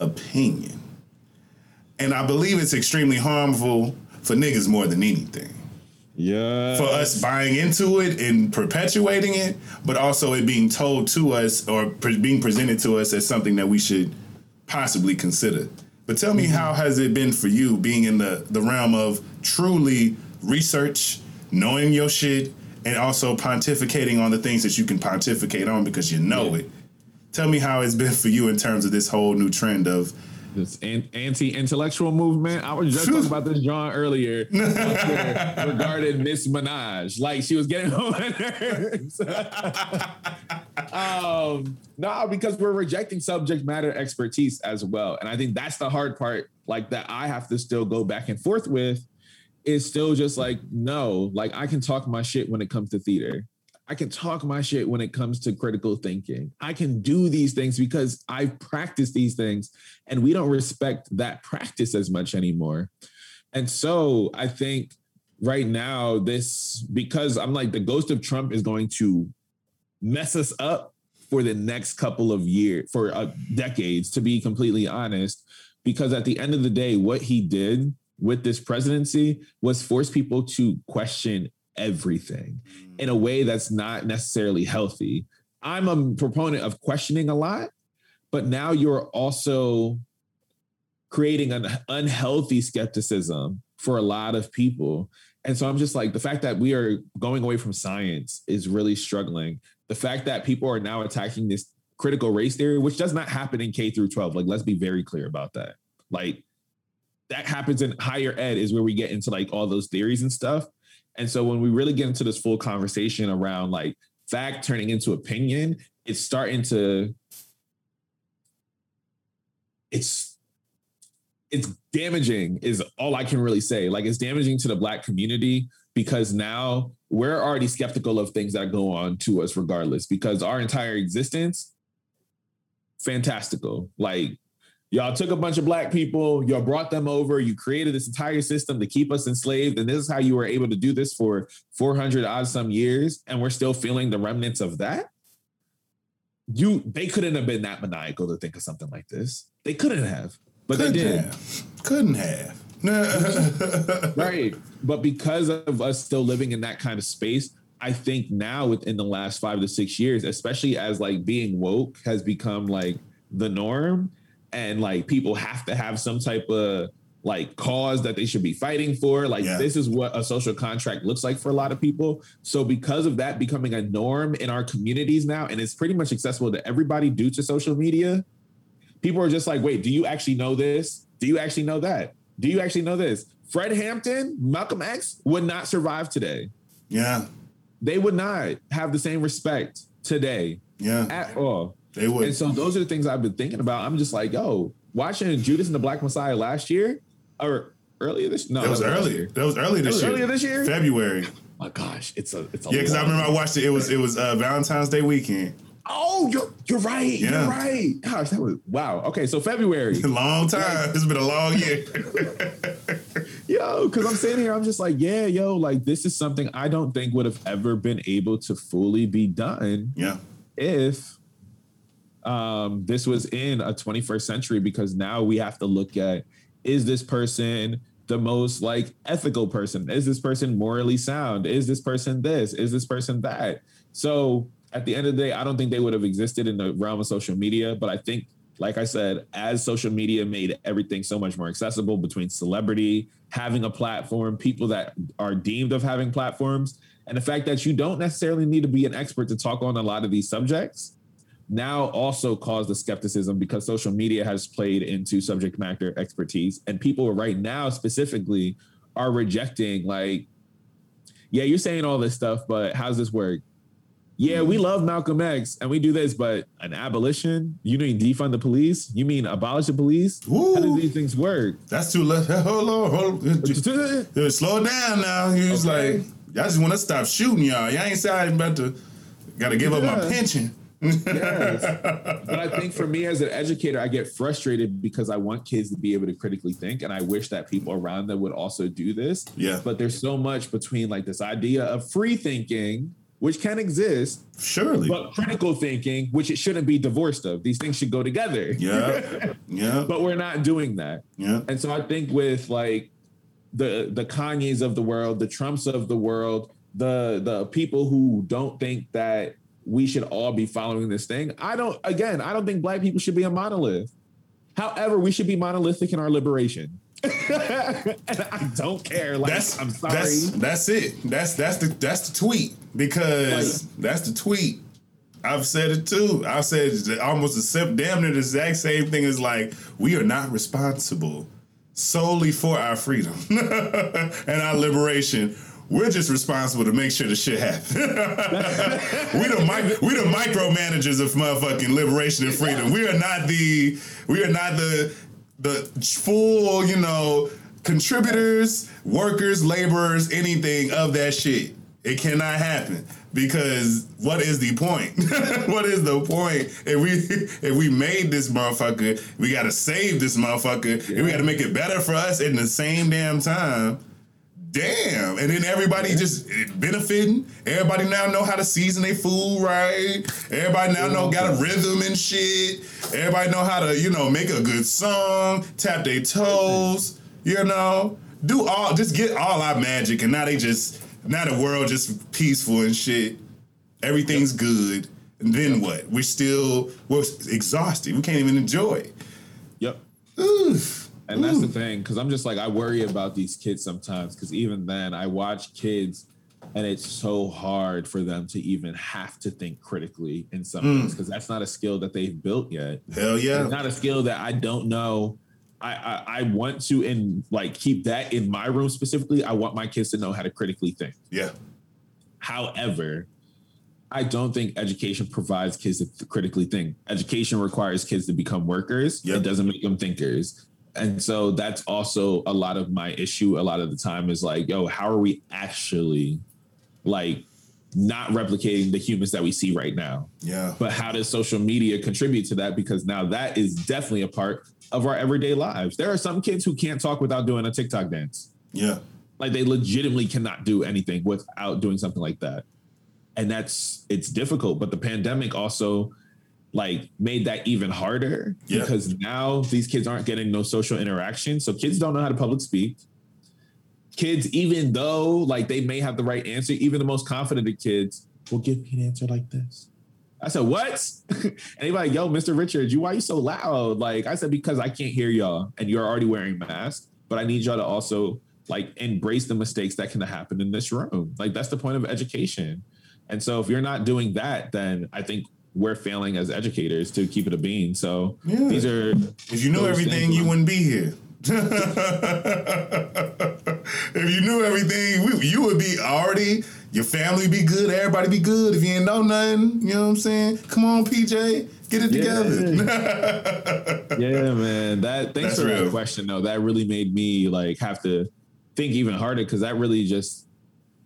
opinion. And i believe it's extremely harmful for niggas more than anything Yeah. for us buying into it and perpetuating it, but also it being told to us or pre- being presented to us as something that we should possibly consider. But tell me, mm-hmm. how has it been for you being in the, the realm of truly research, knowing your shit, and also pontificating on the things that you can pontificate on because you know it? Tell me how it's been for you in terms of this whole new trend of this anti-intellectual movement. I was just talking about this John earlier regarding Miss Minaj. Like she was getting on my nerves. um, no, because we're rejecting subject matter expertise as well, and I think that's the hard part. Like that, I have to still go back and forth with. Is still just like no, like I can talk my shit when it comes to theater. I can talk my shit when it comes to critical thinking. I can do these things because I've practiced these things and we don't respect that practice as much anymore. And so I think right now, this because I'm like the ghost of Trump is going to mess us up for the next couple of years, for uh, decades, to be completely honest. Because at the end of the day, what he did with this presidency was force people to question everything in a mm. way that's not necessarily healthy. I'm a proponent of questioning a lot, but now you're also creating an unhealthy skepticism for a lot of people. And so I'm just like, the fact that we are going away from science is really struggling. The fact that people are now attacking this critical race theory, which does not happen in K through 12. Like, let's be very clear about that. Like, that happens in higher ed, is where we get into like all those theories and stuff. And so when we really get into this full conversation around like fact turning into opinion, it's starting to it's it's damaging is all I can really say. Like it's damaging to the black community because now we're already skeptical of things that go on to us regardless because our entire existence fantastical. Like y'all took a bunch of black people, y'all brought them over, you created this entire system to keep us enslaved and this is how you were able to do this for 400 odd some years and we're still feeling the remnants of that? You they couldn't have been that maniacal to think of something like this. They couldn't have. But Couldn't they did. have. Couldn't have. right. But because of us still living in that kind of space, I think now within the last five to six years, especially as like being woke has become like the norm and like people have to have some type of like cause that they should be fighting for. Like Yeah. this is what a social contract looks like for a lot of people. So because of that becoming a norm in our communities now, and it's pretty much accessible to everybody due to social media, people are just like, wait, do you actually know this? Do you actually know that? Do you actually know this? Fred Hampton, Malcolm X would not survive today. yeah. They would not have the same respect today Yeah. at all. They would. And so those are the things I've been thinking about. I'm just like, yo, watching Judas and the Black Messiah last year or earlier this no, that was year. That was early this was year. earlier this year? February. My gosh, it's a it's a Yeah, because I remember I watched it. It was it was uh, Valentine's Day weekend. Oh, you're you're right. Yeah. You're right. Gosh, that was wow. Okay, so February. Long time. It's been a long year. yo, because I'm sitting here, I'm just like, yeah, yo, like this is something I don't think would have ever been able to fully be done yeah. if um, this was in a 21st century, because now we have to look at is this person the most like ethical person? Is this person morally sound? Is this person this? Is this person that? So at the end of the day, I don't think they would have existed in the realm of social media, but I think like I said, as social media made everything so much more accessible between celebrity, having a platform, people that are deemed of having platforms, and the fact that you don't necessarily need to be an expert to talk on a lot of these subjects, now also cause the skepticism because social media has played into subject matter expertise. And people right now specifically are rejecting, like, yeah, you're saying all this stuff, but how's this work? Yeah, we mm-hmm. love Malcolm X and we do this, but an abolition? You mean defund the police? You mean abolish the police? How do these things work? That's too late. Hold on. Hold on. Slow down now. He was Okay. like, y'all just want to stop shooting y'all. Y'all ain't say I'm about to, got to give up my pension. Yes. but I think for me as an educator, I get frustrated because I want kids to be able to critically think, and I wish that people around them would also do this. Yeah. But there's so much between like this idea of free thinking, which can exist, Surely. but critical thinking, which it shouldn't be divorced of. These things should go together. yeah. Yeah. but we're not doing that. Yeah. And so I think with like the the Kanyes of the world, the Trumps of the world, the the people who don't think that we should all be following this thing. I don't again, I don't think black people should be a monolith. However, we should be monolithic in our liberation. and I don't care. Like That's I'm sorry. That's, that's it. That's that's the that's the tweet because that's the tweet. I've said it too. I've said almost the same, damn near the exact same thing as like we are not responsible solely for our freedom and our liberation. We're just responsible to make sure the shit happens. we the mic- we the micromanagers of motherfucking liberation and freedom. We are not the we are not the the full, you know, contributors, workers, laborers, anything of that shit. It cannot happen because what is the point? what is the point? If we if we made this motherfucker, we gotta save this motherfucker, and we gotta make it better for us in the same damn time. Damn, and then everybody just benefiting. Everybody now know how to season their food right. Everybody now know got a rhythm and shit. Everybody know how to you know make a good song, tap their toes. You know, do all just get all our magic, and now they just now the world just peaceful and shit. Everything's good, and then what? We're still we're exhausted. We can't even enjoy it. Yep. Oof. And that's the thing, because I'm just like I worry about these kids sometimes. Because even then, I watch kids, and it's so hard for them to even have to think critically in some Mm. ways, because that's not a skill that they've built yet. Hell yeah. It's not a skill that I don't know I, I I want to in like keep that in my room specifically. I want my kids to know how to critically think. Yeah. However, I don't think education provides kids to critically think. Education requires kids to become workers. Yep. It doesn't make them thinkers. And so that's also a lot of my issue a lot of the time is like, yo, how are we actually like not replicating the humans that we see right now? Yeah. But how does social media contribute to that? Because now that is definitely a part of our everyday lives. There are some kids who can't talk without doing a TikTok dance. Yeah. Like they legitimately cannot do anything without doing something like that. And that's it's difficult. But the pandemic also like made that even harder Yeah. because now these kids aren't getting no social interaction. So kids don't know how to public speak. Kids, even though like they may have the right answer, even the most confident of kids will give me an answer like this. I said, what? like, yo, Mr. Richards, you why are you so loud? Like I said, because I can't hear y'all and you're already wearing masks, but I need y'all to also like embrace the mistakes that can happen in this room. Like that's the point of education. And so if you're not doing that, then I think we're failing as educators to keep it a bean. So Yeah. these are If you knew everything, things- you wouldn't be here. if you knew everything, we, you would be already. Your family be good. Everybody be good. If you ain't know nothing, you know what I'm saying? Come on, PJ, get it Yeah. together. yeah, man. That thanks That's for real. that question though. That really made me like have to think even harder because that really just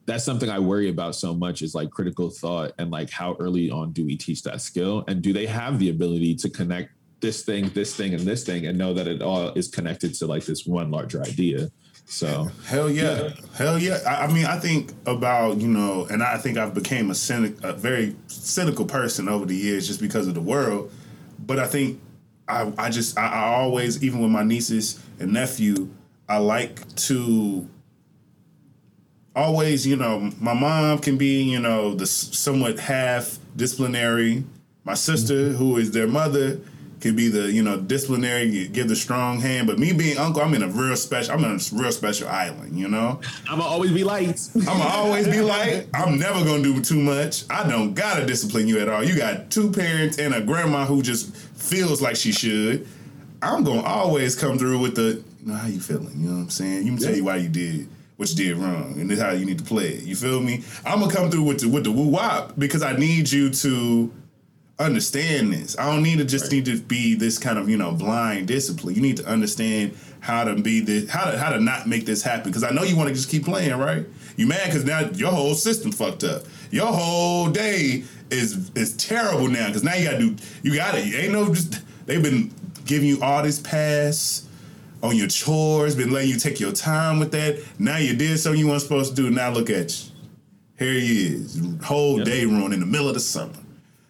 that's something I worry about so much is like critical thought and like how early on do we teach that skill and do they have the ability to connect this thing, this thing, and this thing and know that it all is connected to like this one larger idea. So Hell yeah. Hell yeah. I, I mean, I think about, you know, and I think I've became a cynic, a very cynical person over the years just because of the world. But I think I, I just, I, I always, even with my nieces and nephew, I like to always, you know, my mom can be, you know, the somewhat half disciplinary. My sister, mm-hmm. who is their mother, can be the, you know, disciplinary, give the strong hand. But me being uncle, I'm in a real special, I'm in a real special island, you know? I'm gonna always be light. I'ma always be light. I'm never gonna do too much. I don't gotta discipline you at all. You got two parents and a grandma who just feels like she should. I'm gonna always come through with the, you know, how you feeling? You know what I'm saying? You can tell you why you did what you did wrong, and this is how you need to play it. You feel me? I'm gonna come through with the with the woo wop because I need you to understand this. I don't need to just need to be this kind of you know blind discipline. You need to understand how to be this, how to how to not make this happen. Because I know you want to just keep playing, right? You mad because now your whole system fucked up. Your whole day is is terrible now because now you gotta do you got it. Ain't no just they've been giving you all this pass on your chores, been letting you take your time with that. Now you did something you weren't supposed to do. Now look at you. Here he is, whole Yep. day ruined in the middle of the summer.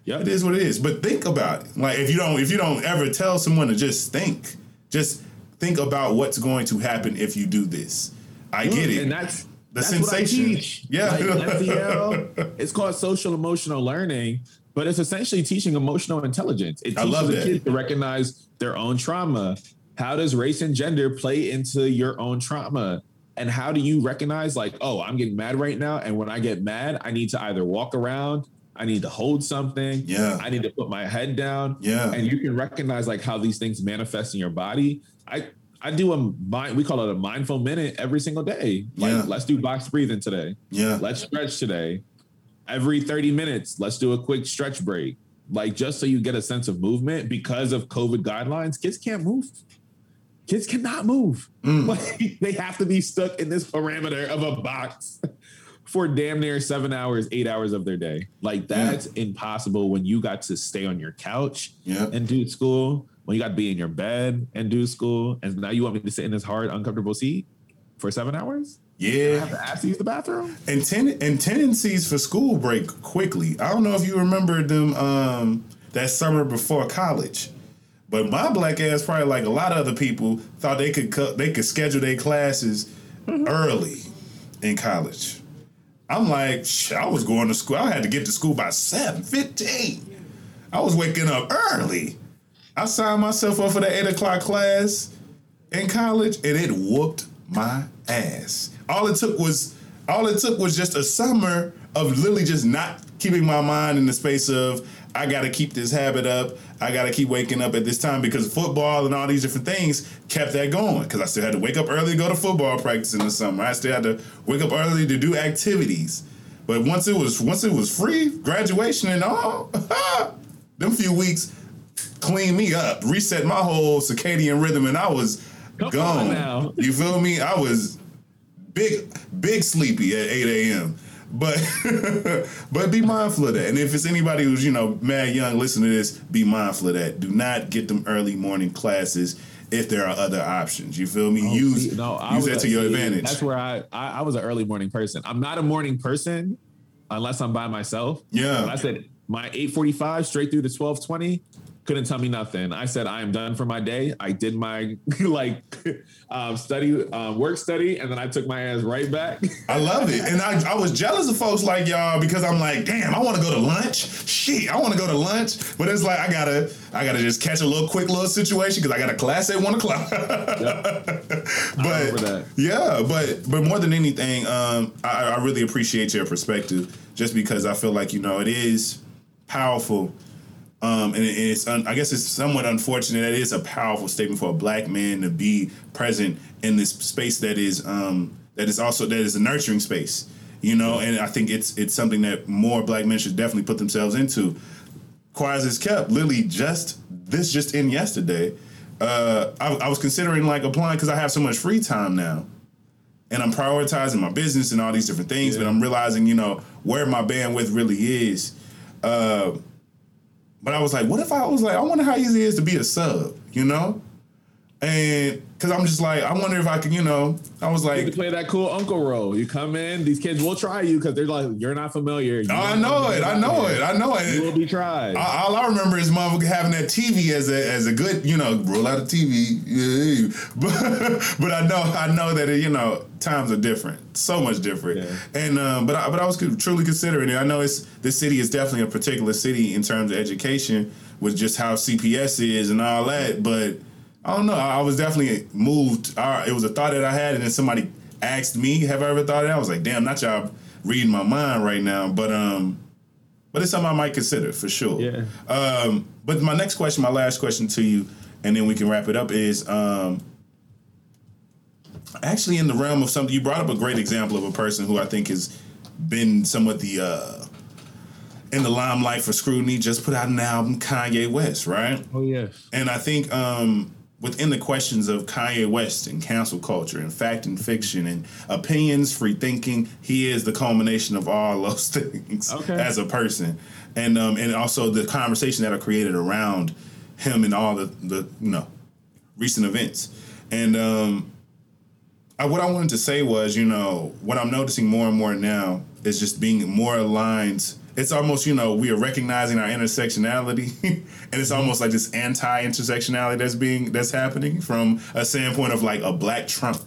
Yep. It is what it is. But think about it. Like if you don't if you don't ever tell someone to just think, just think about what's going to happen if you do this. I get it. And that's The that's sensation. I. Yeah. Like SEL, it's called social emotional learning, but it's essentially teaching emotional intelligence. It I teaches love the kids to recognize their own trauma. How does race and gender play into your own trauma? And how do you recognize, like, oh, I'm getting mad right now. And when I get mad, I need to either walk around, I need to hold something, Yeah. I need to put my head down. Yeah. And you can recognize like how these things manifest in your body. I I do a mind, we call it a mindful minute every single day. Like, Yeah. let's do box breathing today. yeah. Let's stretch today. Every 30 minutes, let's do a quick stretch break. Like, just so you get a sense of movement because of COVID guidelines, kids can't move. Kids cannot move. Mm. Like, they have to be stuck in this parameter of a box for damn near seven hours, eight hours of their day. Like, that's impossible when you got to stay on your couch Yeah. and do school, when you got to be in your bed and do school, and now you want me to sit in this hard, uncomfortable seat for seven hours? I Yeah. have to ask to use the bathroom? and, ten- and tendencies for school break quickly. I don't know if you remember them um, that summer before college, but my black ass, probably like a lot of other people, thought they could cut, they could schedule their classes mm-hmm. early in college. I'm like, I was going to school. I had to get to school by seven fifteen. I was waking up early. I signed myself up for the eight o'clock class in college, and it whooped my ass. All it took was all it took was just a summer of literally just not keeping my mind in the space of I got to keep this habit up. I got to keep waking up at this time because football and all these different things kept that going. Because I still had to wake up early to go to football practice in the summer. I still had to wake up early to do activities. But once it was once it was free, graduation and all, them few weeks cleaned me up, reset my whole circadian rhythm, and I was Come gone. You feel me? I was big big sleepy at 8 a.m. But but be mindful of that. And if it's anybody who's, you know, mad young, listen to this, be mindful of that. Do not get them early morning classes if there are other options. You feel me? Oh, use Oh, no, I use that to your see, advantage. That's where I, I I was an early morning person. I'm not a morning person unless I'm by myself. Yeah. I said my 8:45 straight through to 12:20, couldn't tell me nothing. I said I am done for my day. I did my like um, study, um, work study, and then I took my ass right back. I love it. And I, I was jealous of folks like y'all because I'm like, damn, I want to go to lunch. Shit, I want to go to lunch. But it's like I gotta I gotta just catch a little quick little situation because I got a class at one o'clock. remember but yeah, but but more than anything, um, I, I really appreciate your perspective just because I feel like, you know, it is powerful. Um, and it- it's, un, I guess it's somewhat unfortunate that it is a powerful statement for a black man to be present in this space that is, um, that is also that is a nurturing space, you know. And I think it's it's something that more black men should definitely put themselves into. Quiet is kept. Literally, just this just in yesterday. Uh, I, I was considering like applying because I have so much free time now, and I'm prioritizing my business and all these different things. But I'm realizing, you know, where my bandwidth really is. Uh, but I was like, what if I was like, I wonder how easy it is to be a sub, you know? And because I'm just like, I wonder if I can, you know, I was like, You play that cool uncle role. You come in, these kids will try you because they're like, you're not familiar. You oh, I don't know it, I know it, I know it. You will be tried. I- All I remember is motherfucker having that TV as a as a good, you know, roll out a TV. But but I know I know that you know times are different, so much different. Yeah. And um, but I, but I was truly considering it. I know it's this city is definitely a particular city in terms of education with just how CPS is and all that. But I don't know. I, I was definitely moved. Uh, it was a thought that I had, and then somebody asked me, "Have I ever thought of that?" I was like, "Damn, not y'all reading my mind right now." But um, but it's something I might consider for sure. Yeah. Um, but my next question, my last question to you, and then we can wrap it up is um, actually in the realm of something. You brought up a great example of a person who I think has been somewhat the uh, in the limelight for scrutiny. Just put out an album, Kanye West, right? oh yes. And I think um, within the questions of Kanye West and cancel culture and fact and fiction and opinions, free thinking, he is the culmination of all those things Okay. as a person, and um, and also the conversation that are created around him and all the the you know recent events. And um, I, what I wanted to say was, you know, what I'm noticing more and more now is just being more aligned. It's almost, you know, we are recognizing our intersectionality, and it's almost like this anti-intersectionality that's being that's happening from a standpoint of like a black Trump,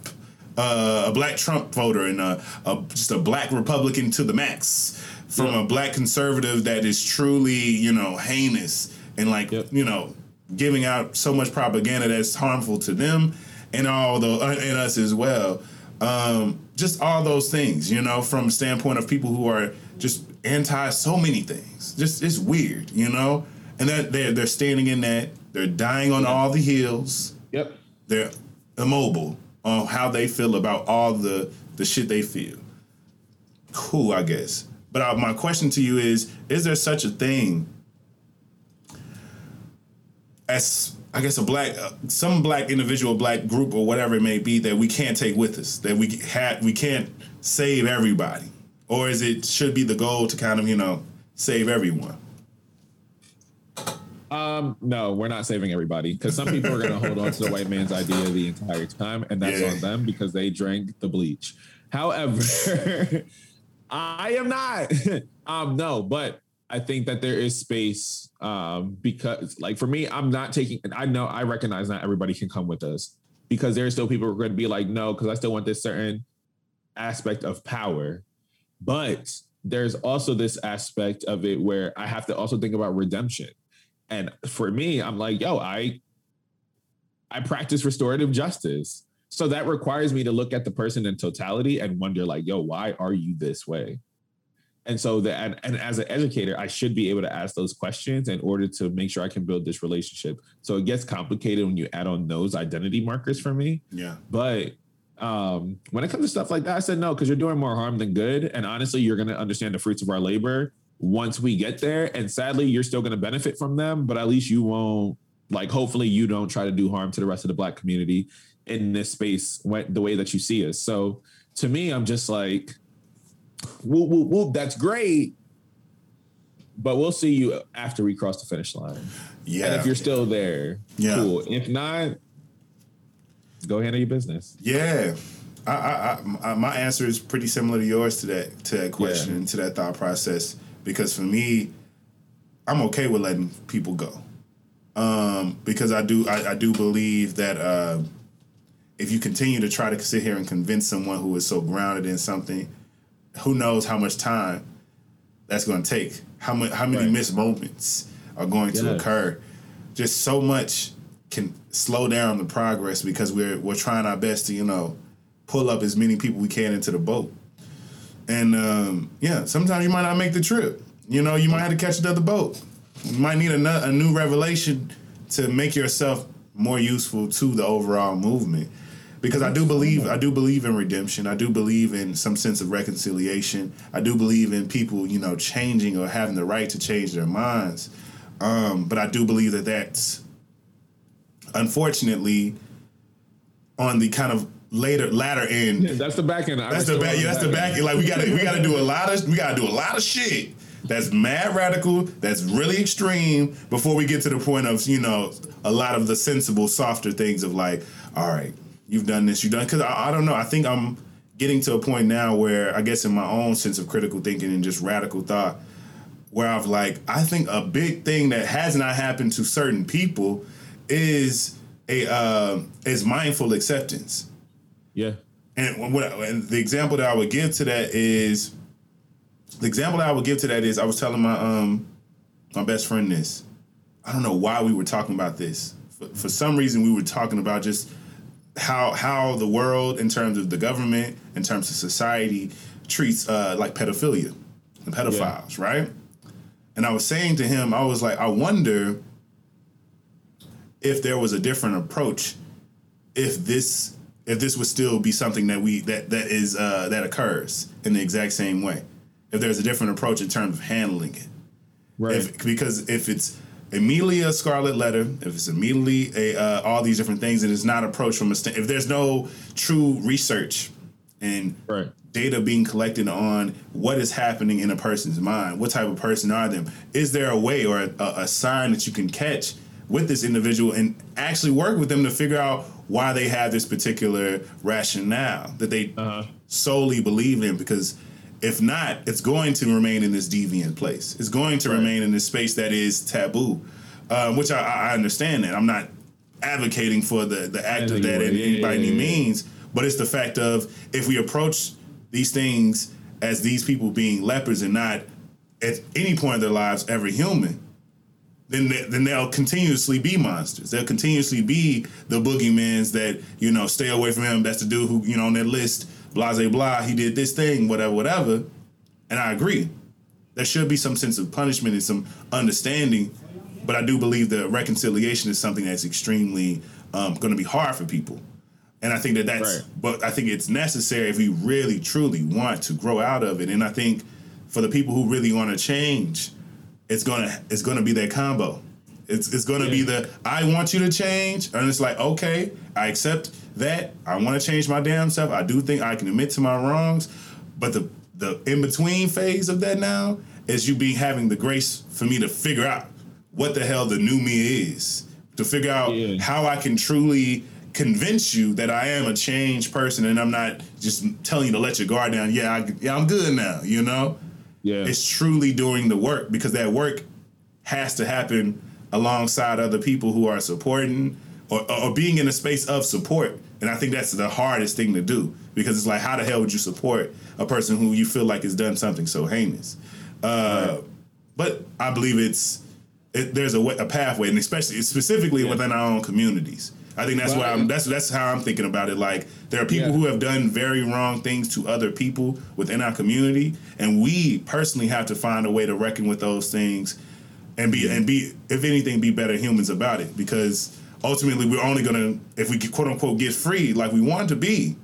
uh, a black Trump voter, and a, a just a black Republican to the max, from a black conservative that is truly, you know, heinous and like, Yep. you know, giving out so much propaganda that's harmful to them and all the uh, and us as well. Um, just all those things, you know, from standpoint of people who are just anti so many things. Just it's weird, you know, and that they're they're standing in that they're dying on all the hills. Yep. They're immobile on how they feel about all the the shit they feel. Cool, I guess. But uh, my question to you is: Is there such a thing as I guess a black, uh, some black individual, black group, or whatever it may be that we can't take with us, that we had, we can't save everybody, or is it should be the goal to kind of you know save everyone? Um, no, we're not saving everybody because some people are going to hold on to the white man's idea the entire time, and that's Yeah. on them because they drank the bleach. However, I am not. um, no, but I think that there is space um, because, like, for me, I'm not taking. I know I recognize not everybody can come with us because there are still people who are going to be like, no, because I still want this certain aspect of power, but there's also this aspect of it where I have to also think about redemption. And for me, I'm like, yo, I I practice restorative justice. So that requires me to look at the person in totality and wonder, like, yo, why are you this way? And so that and, and as an educator, I should be able to ask those questions in order to make sure I can build this relationship. So it gets complicated when you add on those identity markers for me. Yeah. But um, when it comes to stuff like that, I said no, because you're doing more harm than good. And honestly, you're gonna understand the fruits of our labor once we get there. And sadly, you're still gonna benefit from them, but at least you won't like hopefully you don't try to do harm to the rest of the black community in this space when, the way that you see us. So to me, I'm just like, whoop, whoop, whoop, that's great. But we'll see you after we cross the finish line. Yeah. And if you're still there, Yeah. cool. If not, go handle your business. Yeah. I, I, I, my answer is pretty similar to yours to that to that question and to that thought process because for me, I'm okay with letting people go, um, because I do I, I do believe that uh, if you continue to try to sit here and convince someone who is so grounded in something, who knows how much time that's going to take, how many how many Right. missed moments are going to occur, just so much can slow down the progress because we're we're trying our best to you know pull up as many people we can into the boat. And um, yeah, sometimes you might not make the trip. You know, you might have to catch another boat. You might need a, a new revelation to make yourself more useful to the overall movement. Because I do believe I do believe in redemption. I do believe in some sense of reconciliation. I do believe in people, you know, changing or having the right to change their minds. Um, but I do believe that that's unfortunately on the kind of later latter end That's the back end. that's the back. Yeah, that's the back. Like we gotta we gotta do a lot of we gotta do a lot of shit. That's mad radical. That's really extreme before we get to the point of you know a lot of the sensible, softer things of like, all right, you've done this, you've done. Because I, I don't know. I think I'm getting to a point now where I guess in my own sense of critical thinking and just radical thought, where I've like I think a big thing that has not happened to certain people is a uh, is mindful acceptance. Yeah. And what and the example that I would give to that is the example that I would give to that is I was telling my um my best friend this. I don't know why we were talking about this. For, for some reason we were talking about just how how the world in terms of the government, in terms of society treats uh like pedophilia and pedophiles, right? And I was saying to him, I was like, I wonder if there was a different approach if this if this would still be something that we that that is uh, that occurs in the exact same way. If there's a different approach in terms of handling it, Right. if, because if it's immediately a scarlet letter, if it's immediately a uh, all these different things, and it's not approached from a st- if there's no true research and right. data being collected on what is happening in a person's mind. What type of person are them? Is there a way or a, a sign that you can catch with this individual and actually work with them to figure out why they have this particular rationale that they Uh-huh. solely believe in? Because if not, it's going to remain in this deviant place. It's going to Right. remain in this space that is taboo, um, which I, I understand that. I'm not advocating for the, the act of that in, by any means, but it's the fact of if we approach these things as these people being lepers and not at any point in their lives ever human, then they, then they'll continuously be monsters. They'll continuously be the boogeymans that you know stay away from him. That's the dude who you know on that list, blah blah blah. He did this thing, whatever, whatever. And I agree. There should be some sense of punishment and some understanding, but I do believe that reconciliation is something that's extremely um, going to be hard for people. And I think that that's, Right. but I think it's necessary if we really truly want to grow out of it. And I think for the people who really want to change, it's gonna it's gonna be that combo. It's it's gonna be Yeah. the I want you to change, and it's like okay, I accept that. I want to change my damn self. I do think I can admit to my wrongs, but the the in between phase of that now is you be having the grace for me to figure out what the hell the new me is, to figure out Yeah. how I can truly convince you that I am a changed person and I'm not just telling you to let your guard down. Yeah, I, yeah, I'm good now. You know Yeah. it's truly doing the work because that work has to happen alongside other people who are supporting or, or being in a space of support. And I think that's the hardest thing to do because it's like, how the hell would you support a person who you feel like has done something so heinous? Uh, But I believe it's it, there's a, way, a pathway, and especially specifically Yeah. within our own communities. I think that's why I'm that's that's how I'm thinking about it. Like there are people Yeah. who have done very wrong things to other people within our community, and we personally have to find a way to reckon with those things and be and be if anything be better humans about it because ultimately we're only gonna if we quote unquote get free like we want to be,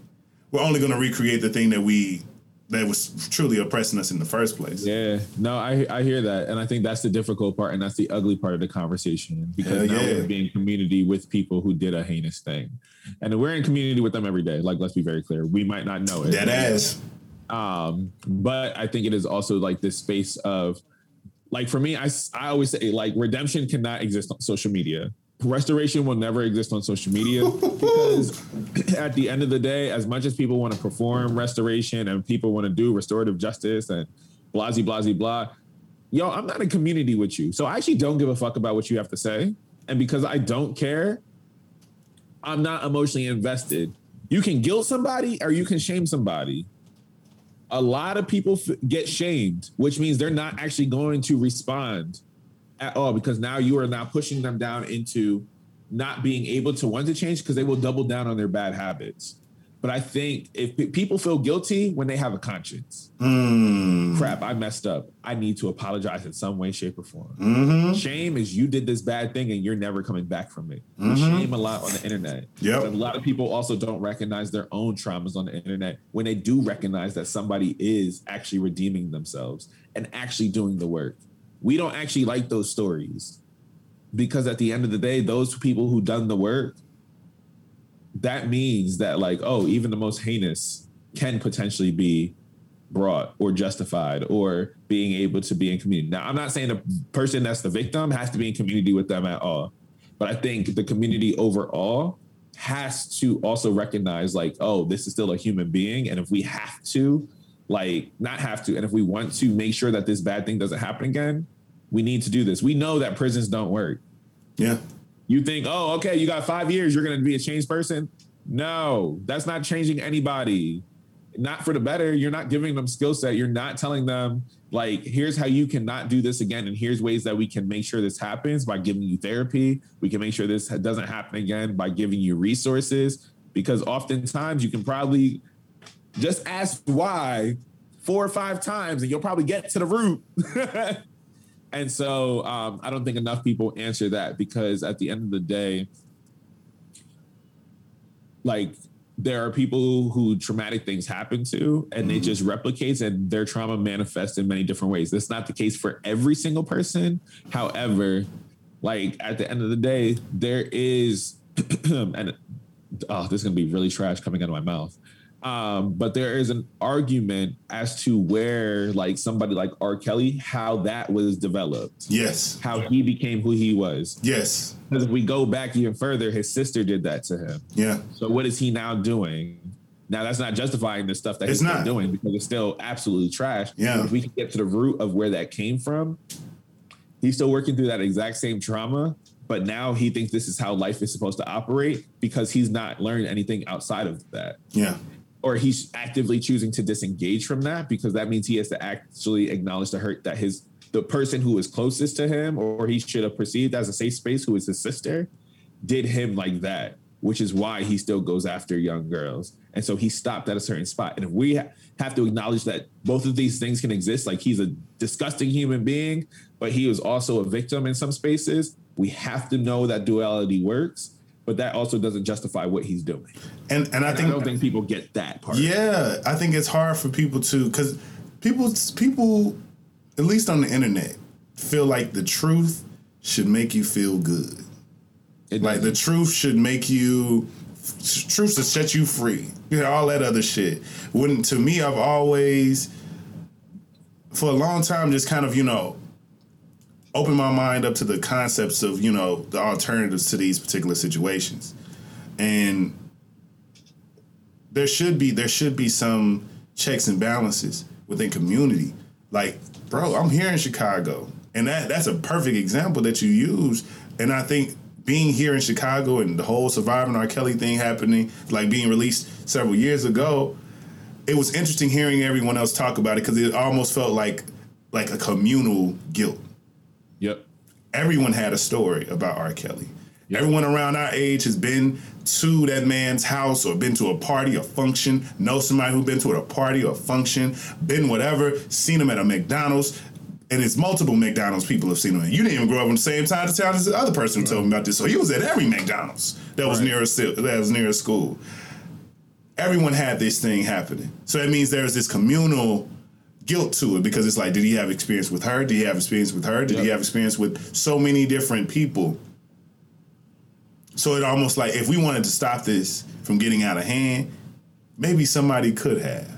we're only gonna recreate the thing that we that was truly oppressing us in the first place. Yeah, no, I I hear that, and I think that's the difficult part, and that's the ugly part of the conversation because Hell now yeah. we're being community with people who did a heinous thing, and we're in community with them every day. Like, let's be very clear, we might not know it. That ass. Um, but I think it is also like this space of, like for me, I I always say like redemption cannot exist on social media. Restoration will never exist on social media because at the end of the day, as much as people want to perform restoration and people want to do restorative justice and blah blah blah blah, yo, I'm not in community with you, so I actually don't give a fuck about what you have to say, and because I don't care, I'm not emotionally invested. You can guilt somebody or you can shame somebody. A lot of people f- get shamed, which means they're not actually going to respond at all because now you are now pushing them down into not being able to want to change because they will double down on their bad habits. But I think if pe- people feel guilty when they have a conscience, Mm. crap, I messed up. I need to apologize in some way, shape, or form. hmm Shame is you did this bad thing and you're never coming back from it. Mhm. shame a lot on the internet. But a lot of people also don't recognize their own traumas on the internet when they do recognize that somebody is actually redeeming themselves and actually doing the work. We don't actually like those stories because at the end of the day, those people who done the work, that means that like, oh, even the most heinous can potentially be brought or justified or being able to be in community. Now, I'm not saying the person that's the victim has to be in community with them at all, but I think the community overall has to also recognize like, oh, this is still a human being. And if we have to, like, not have to, and if we want to make sure that this bad thing doesn't happen again, we need to do this. We know that prisons don't work. Yeah. You think, oh, okay, you got five years, you're going to be a changed person. No, that's not changing anybody. Not for the better. You're not giving them skill set. You're not telling them, like, here's how you cannot do this again. And here's ways that we can make sure this happens by giving you therapy. We can make sure this doesn't happen again by giving you resources. Because oftentimes you can probably just ask why four or five times and you'll probably get to the root. And so um, I don't think enough people answer that because at the end of the day, like there are people who traumatic things happen to and they just replicates and their trauma manifests in many different ways. That's not the case for every single person. However, like at the end of the day, there is and oh, this is gonna be really trash coming out of my mouth. Um, but there is an argument as to where like somebody like R. Kelly, how that was developed, Yes. how he became who he was. Yes. Because if we go back even further, his sister did that to him. Yeah. So what is he now doing? Now that's not justifying the stuff that It's he's not. doing because it's still absolutely trash. Yeah. But if we can get to the root of where that came from, he's still working through that exact same trauma, but now he thinks this is how life is supposed to operate because he's not learned anything outside of that. Yeah. Or he's actively choosing to disengage from that because that means he has to actually acknowledge the hurt that his the person who is closest to him or he should have perceived as a safe space who is his sister did him like that, which is why he still goes after young girls. And so he stopped at a certain spot. And if we ha- have to acknowledge that both of these things can exist, like he's a disgusting human being, but he was also a victim in some spaces, we have to know that duality works. But that also doesn't justify what he's doing. And and I I think don't think people get that part. Yeah, I think it's hard for people to because people people at least on the internet feel like the truth should make you feel good. Like the truth should make you truth should set you free. You know, all that other shit. When to me I've always for a long time just kind of, you know, opened my mind up to the concepts of, you know, the alternatives to these particular situations. And there should be there should be some checks and balances within community. Like, bro, I'm here in Chicago, and that that's a perfect example that you use. And I think being here in Chicago and the whole surviving R. Kelly thing happening, like being released several years ago, it was interesting hearing everyone else talk about it because it almost felt like like a communal guilt. Everyone had a story about R. Kelly. Everyone around our age has been to that man's house or been to a party or function, know somebody who's been to a party or function, been whatever, seen him at a McDonald's. And it's multiple McDonald's people have seen him. You didn't even grow up in the same time as town as the other person who told me about this. So he was at every McDonald's that was Right. near a that was near a school. Everyone had this thing happening. So that means there's this communal guilt to it because it's like, did he have experience with her? Did he have experience with her? Did he have experience with so many different people? So it almost like if we wanted to stop this from getting out of hand, maybe somebody could have.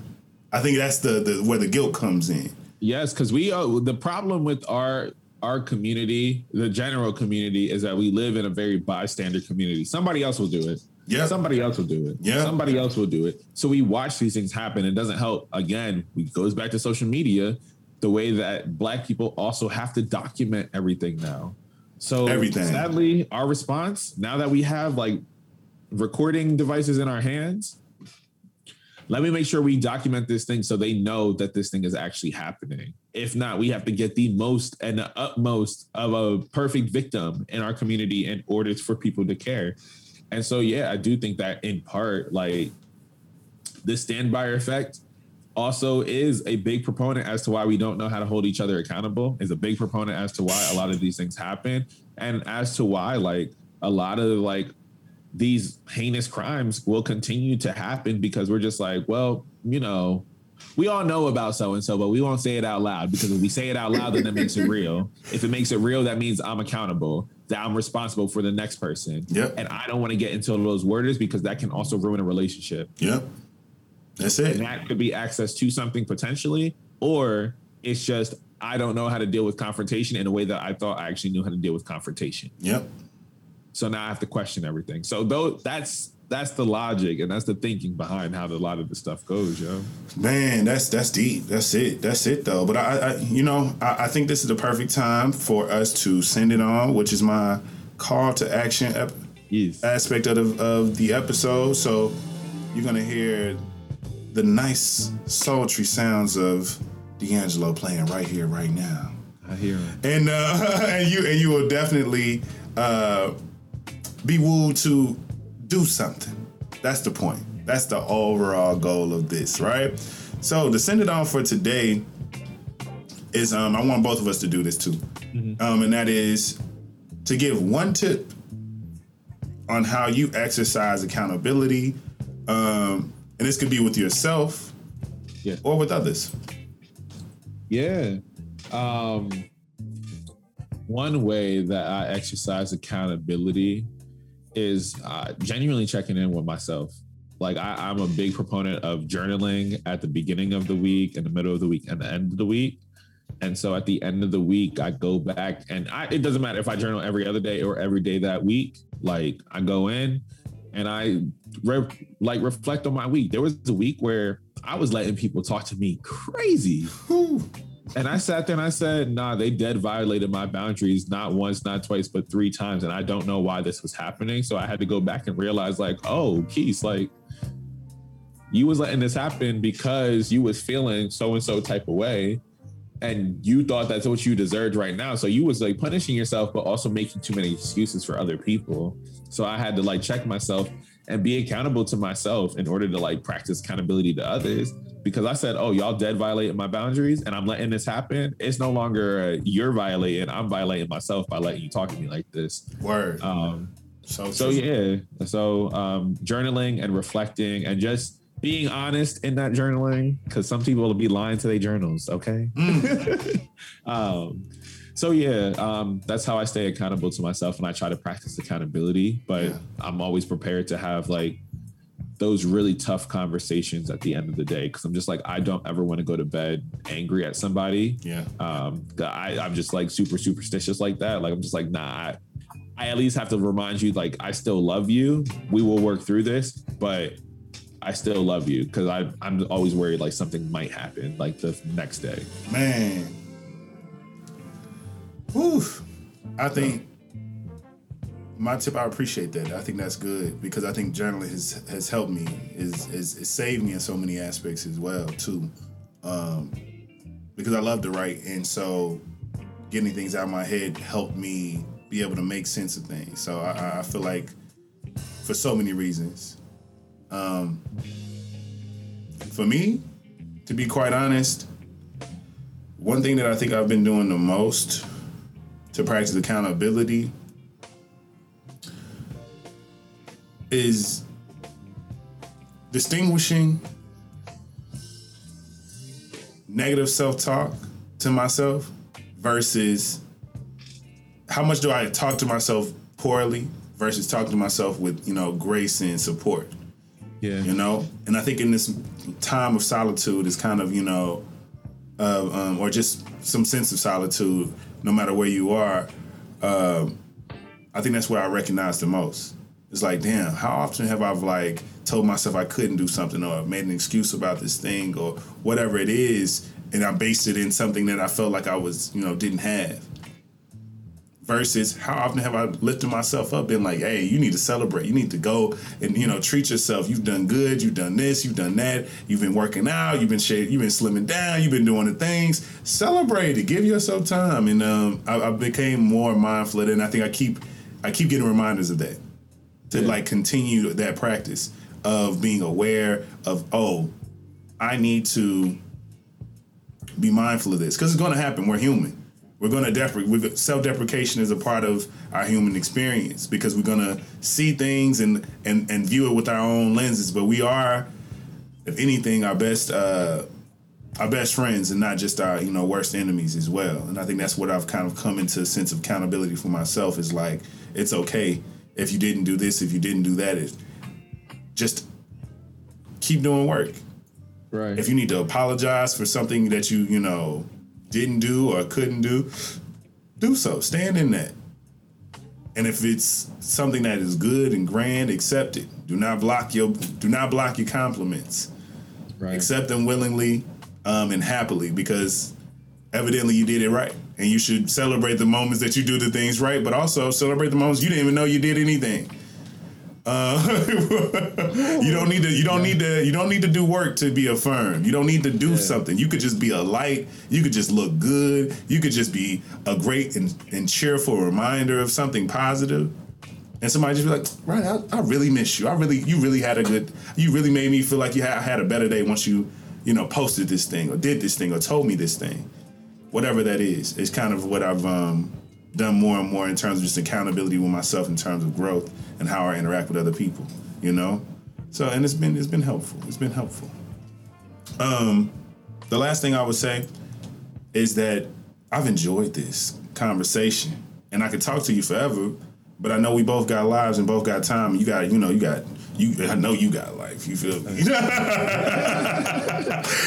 I think that's the, the where the guilt comes in. Yes, because we uh, the problem with our our community, the general community, is that we live in a very bystander community. Somebody else will do it. Yeah. Somebody else will do it. Yeah. Somebody else will do it. So we watch these things happen. It doesn't help. Again, it goes back to social media, the way that black people also have to document everything now. So Everything. sadly, our response, now that we have like recording devices in our hands, let me make sure we document this thing so they know that this thing is actually happening. If not, we have to get the most and the utmost of a perfect victim in our community in order for people to care. And so, yeah, I do think that in part, like this standby effect also is a big proponent as to why we don't know how to hold each other accountable, is a big proponent as to why a lot of these things happen, and as to why, like, a lot of like these heinous crimes will continue to happen because we're just like, well, you know, we all know about so and so, but we won't say it out loud because if we say it out loud, then that makes it real. If it makes it real, that means I'm accountable, that I'm responsible for the next person. Yep. And I don't want to get into those words because that can also ruin a relationship. Yep. That's it. And that could be access to something potentially, or it's just I don't know how to deal with confrontation in a way that I thought I actually knew how to deal with confrontation. Yep. So now I have to question everything. So though that's that's the logic and that's the thinking behind how the, a lot of the stuff goes, yo. Man, that's that's deep. That's it. That's it though. But I, I you know, I, I think this is the perfect time for us to send it on, which is my call to action ep- Yes. aspect of the, of the episode. So you're gonna hear the nice sultry sounds of D'Angelo playing right here, right now. I hear him. and uh, and you and you will definitely uh, be wooed to do something. That's the point. That's the overall goal of this, right? So to send it on for today is um, I want both of us to do this too, um, and that is to give one tip on how you exercise accountability, um, and this could be with yourself Yeah. or with others. Yeah. Um, one way that I exercise accountability is uh, genuinely checking in with myself. Like I, I'm a big proponent of journaling at the beginning of the week, in the middle of the week, and the end of the week. And so at the end of the week, I go back and I, it doesn't matter if I journal every other day or every day that week. Like I go in and I re- like reflect on my week. There was a week where I was letting people talk to me crazy. And I sat there and I said, nah, they dead violated my boundaries, not once, not twice, but three times. And I don't know why this was happening. So I had to go back and realize, like, oh, Keith, like, you was letting this happen because you was feeling so and so type of way. And you thought that's what you deserved right now. So you was like punishing yourself, but also making too many excuses for other people. So I had to like check myself and be accountable to myself in order to like practice accountability to others because I said, "Oh, y'all dead violating my boundaries, and I'm letting this happen." It's no longer uh, you're violating; I'm violating myself by letting you talk to me like this. Word. Um, so so yeah, so um, journaling and reflecting and just being honest in that journaling because some people will be lying to their journals. Okay. um, so yeah, um, that's how I stay accountable to myself, and I try to practice accountability. But Yeah. I'm always prepared to have like those really tough conversations at the end of the day because I'm just like I don't ever want to go to bed angry at somebody. Yeah. Um, I, I'm just like super superstitious like that. Like I'm just like nah. I, I at least have to remind you like I still love you. We will work through this, but I still love you because I I'm always worried like something might happen like the next day. Man. Whew. I think my tip, I appreciate that. I think that's good because I think journaling has has helped me, is is, is saved me in so many aspects as well too. Um, because I love to write, and so getting things out of my head helped me be able to make sense of things. So I, I feel like for so many reasons. Um, for me, to be quite honest, one thing that I think I've been doing the most to practice accountability is distinguishing negative self-talk to myself versus how much do I talk to myself poorly versus talking to myself with, you know, grace and support. Yeah. You know? And I think in this time of solitude is kind of, you know, uh, um, or just some sense of solitude, no matter where you are, um, I think that's where I recognize the most. It's like, damn, how often have I like told myself I couldn't do something or made an excuse about this thing or whatever it is, and I based it in something that I felt like I was, you know, didn't have. Versus how often have I lifted myself up, been like, hey, you need to celebrate. You need to go and, you know, treat yourself. You've done good, you've done this, you've done that, you've been working out, you've been shaving, you've been slimming down, you've been doing the things. Celebrate it, give yourself time. And um, I, I became more mindful of it, and I think I keep I keep getting reminders of that. To Yeah. like continue that practice of being aware of, oh, I need to be mindful of this because it's going to happen. We're human. We're going to deprecate. Self deprecation is a part of our human experience because we're going to see things and and and view it with our own lenses. But we are, if anything, our best uh, our best friends and not just our you know worst enemies as well. And I think that's what I've kind of come into a sense of accountability for myself. Is like it's okay if you didn't do this, if you didn't do that. It just keep doing work Right. if you need to apologize for something that you you know didn't do or couldn't do do so. Stand in that. And if it's something that is good and grand accept it. Do not block your do not block your compliments. Right. accept them willingly um, and happily because evidently you did it right. And you should celebrate the moments that you do the things right but also celebrate the moments you didn't even know you did anything uh, you don't need to you don't need to you don't need to do work to be affirmed you don't need to do something you could just be a light you could just look good you could just be a great and, and cheerful reminder of something positive. positive and somebody just be like, right, I, I really miss you. I really, you really had a good, you really made me feel like you had, had a better day once you, you know, posted this thing or did this thing or told me this thing. Whatever that is, it's kind of what I've um, done more and more in terms of just accountability with myself in terms of growth and how I interact with other people, you know? So, and it's been, it's been helpful. It's been helpful. Um, the last thing I would say is that I've enjoyed this conversation and I could talk to you forever, but I know we both got lives and both got time. You got, you know, you got, you. I know you got life. You feel me?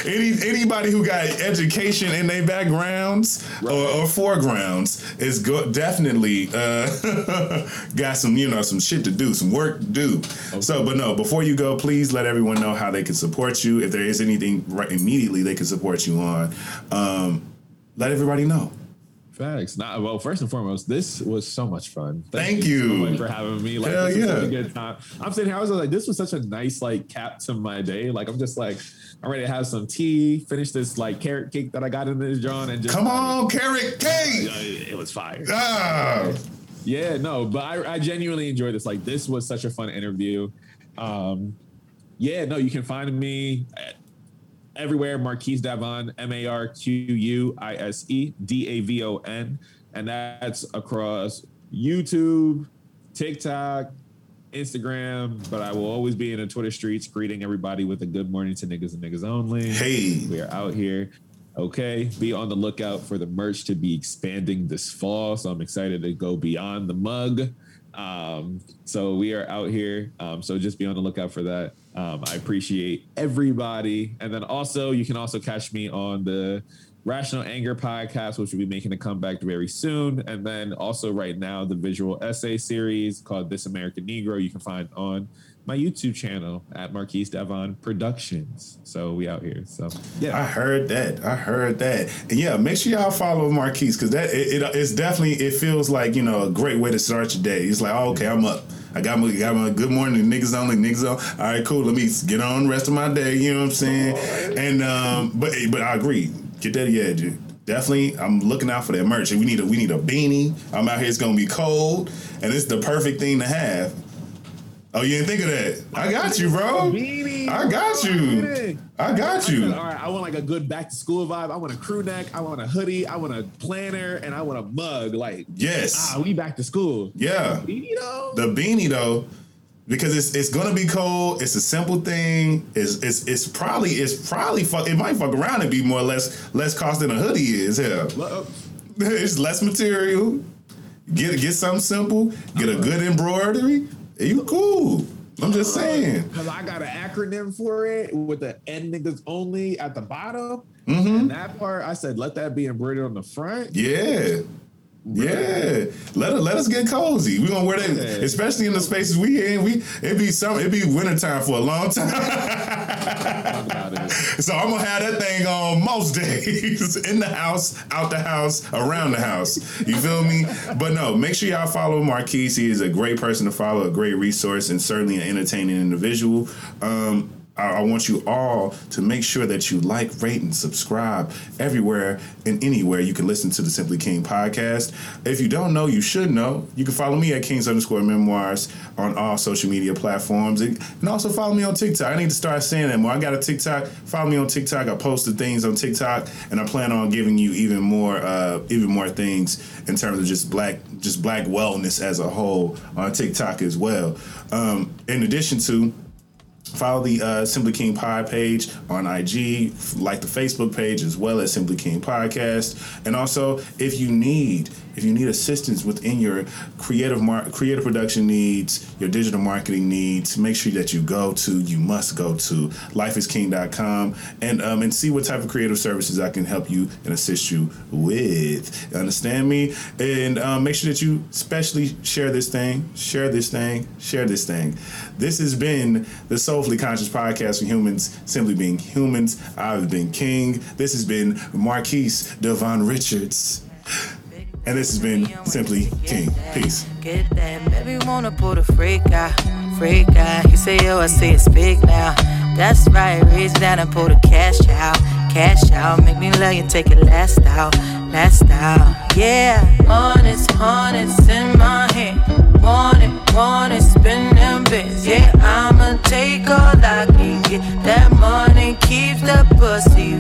Any anybody who got education in their backgrounds or, or foregrounds is go, definitely uh, got some, you know, some shit to do, some work to do. So, but no, before you go, please let everyone know how they can support you. If there is anything right immediately they can support you on, um, let everybody know. Facts. Not well. First and foremost, this was so much fun. Thank so you. much for having me. Like, Hell this was such yeah. a good time. I'm sitting here. I was like, this was such a nice like cap to my day. Like, I'm just like, I'm ready to have some tea, finish this like carrot cake that I got in this John, and just Come like, on, carrot cake. uh, it was fire. Ah. Yeah, no, but I, I genuinely enjoyed this. Like, this was such a fun interview. Um, yeah, no, you can find me at everywhere. Marquise Davon, M A R Q U I S E D A V O N, and that's across YouTube, TikTok, Instagram. But I will always be in the Twitter streets, greeting everybody with a good morning to niggas and niggas only. Hey. We are out here. Okay. Be on the lookout for the merch to be expanding this fall. So I'm excited to go beyond the mug. Um, so we are out here. Um, so just be on the lookout for that. Um, I appreciate everybody. And then also, you can also catch me on the Rational Anger podcast, which will be making a comeback very soon. And then also, right now, the visual essay series called This American Negro, you can find on my YouTube channel at Marquise Davon Productions. So we out here. So yeah. I heard that. I heard that. And yeah, make sure y'all follow Marquise because that it, it, it's definitely it feels like you know a great way to start your day. It's like, oh, okay, I'm up. I got my got my good morning niggas on only niggas on. All right, cool. Let me get on the rest of my day. You know what I'm saying? And um, but but I agree. Get that yeah, dude. definitely I'm looking out for that merch. We need a we need a beanie. I'm out here. It's gonna be cold, and it's the perfect thing to have. Oh, you didn't think of that? I got you, bro. Beanie, I got you. I got I said, you. all right, I want like a good back to school vibe. I want a crew neck. I want a hoodie. I want a planner, and I want a mug. Like, Yes. ah, we back to school. Yeah. Beanie though. The beanie though, because it's it's gonna be cold. It's a simple thing. It's it's it's probably it's probably fuck. It might fuck around and be more or less less cost than a hoodie is. Hell, Look, it's less material. Get get something simple. Get a good embroidery. You cool. I'm just saying. Because I got an acronym for it with the end niggas only at the bottom. Mm-hmm. And that part, I said, let that be embroidered on the front. Yeah. Yeah, let us let us get cozy. We gonna wear that, especially in the spaces we in. We it be some it be wintertime for a long time. Talk about it. So I'm gonna have that thing on most days in the house, out the house, around the house. You feel me? But no, make sure y'all follow Marquise. He is a great person to follow, a great resource, and certainly an entertaining individual. Um, I, want you all to make sure that you like, rate, and subscribe everywhere and anywhere you can listen to the Simply King podcast. If you don't know, you should know. You can follow me at Kings underscore memoirs on all social media platforms. And, and also follow me on TikTok. I need to start saying that more. I got a TikTok. Follow me on TikTok. I posted things on TikTok and I plan on giving you even more uh, even more things in terms of just black just black wellness as a whole on TikTok as well. Um, in addition to Follow the uh, Simply King Pod page on IG, like the Facebook page as well as Simply King Podcast. And also, if you need if you need assistance within your creative mar- creative production needs, your digital marketing needs, make sure that you go to you must go to lifeisking.com and um, and see what type of creative services I can help you and assist you with. Understand me? And um, make sure that you especially share this thing, share this thing, share this thing. This has been the Soulfully Conscious Podcast for humans, simply being humans. I've been King. This has been Marquise Davon Richards. And this has been Simply King. Peace. Get that, baby, wanna freak out, freak out. He say, yo, I say it's big now. That's right, reach down and pull the cash out, cash out. Make me love you, take it last out, last out. Yeah, honest, honest in my. Want it, want it, spin them bits. Yeah, I'ma take all I can get. That money keeps the pussy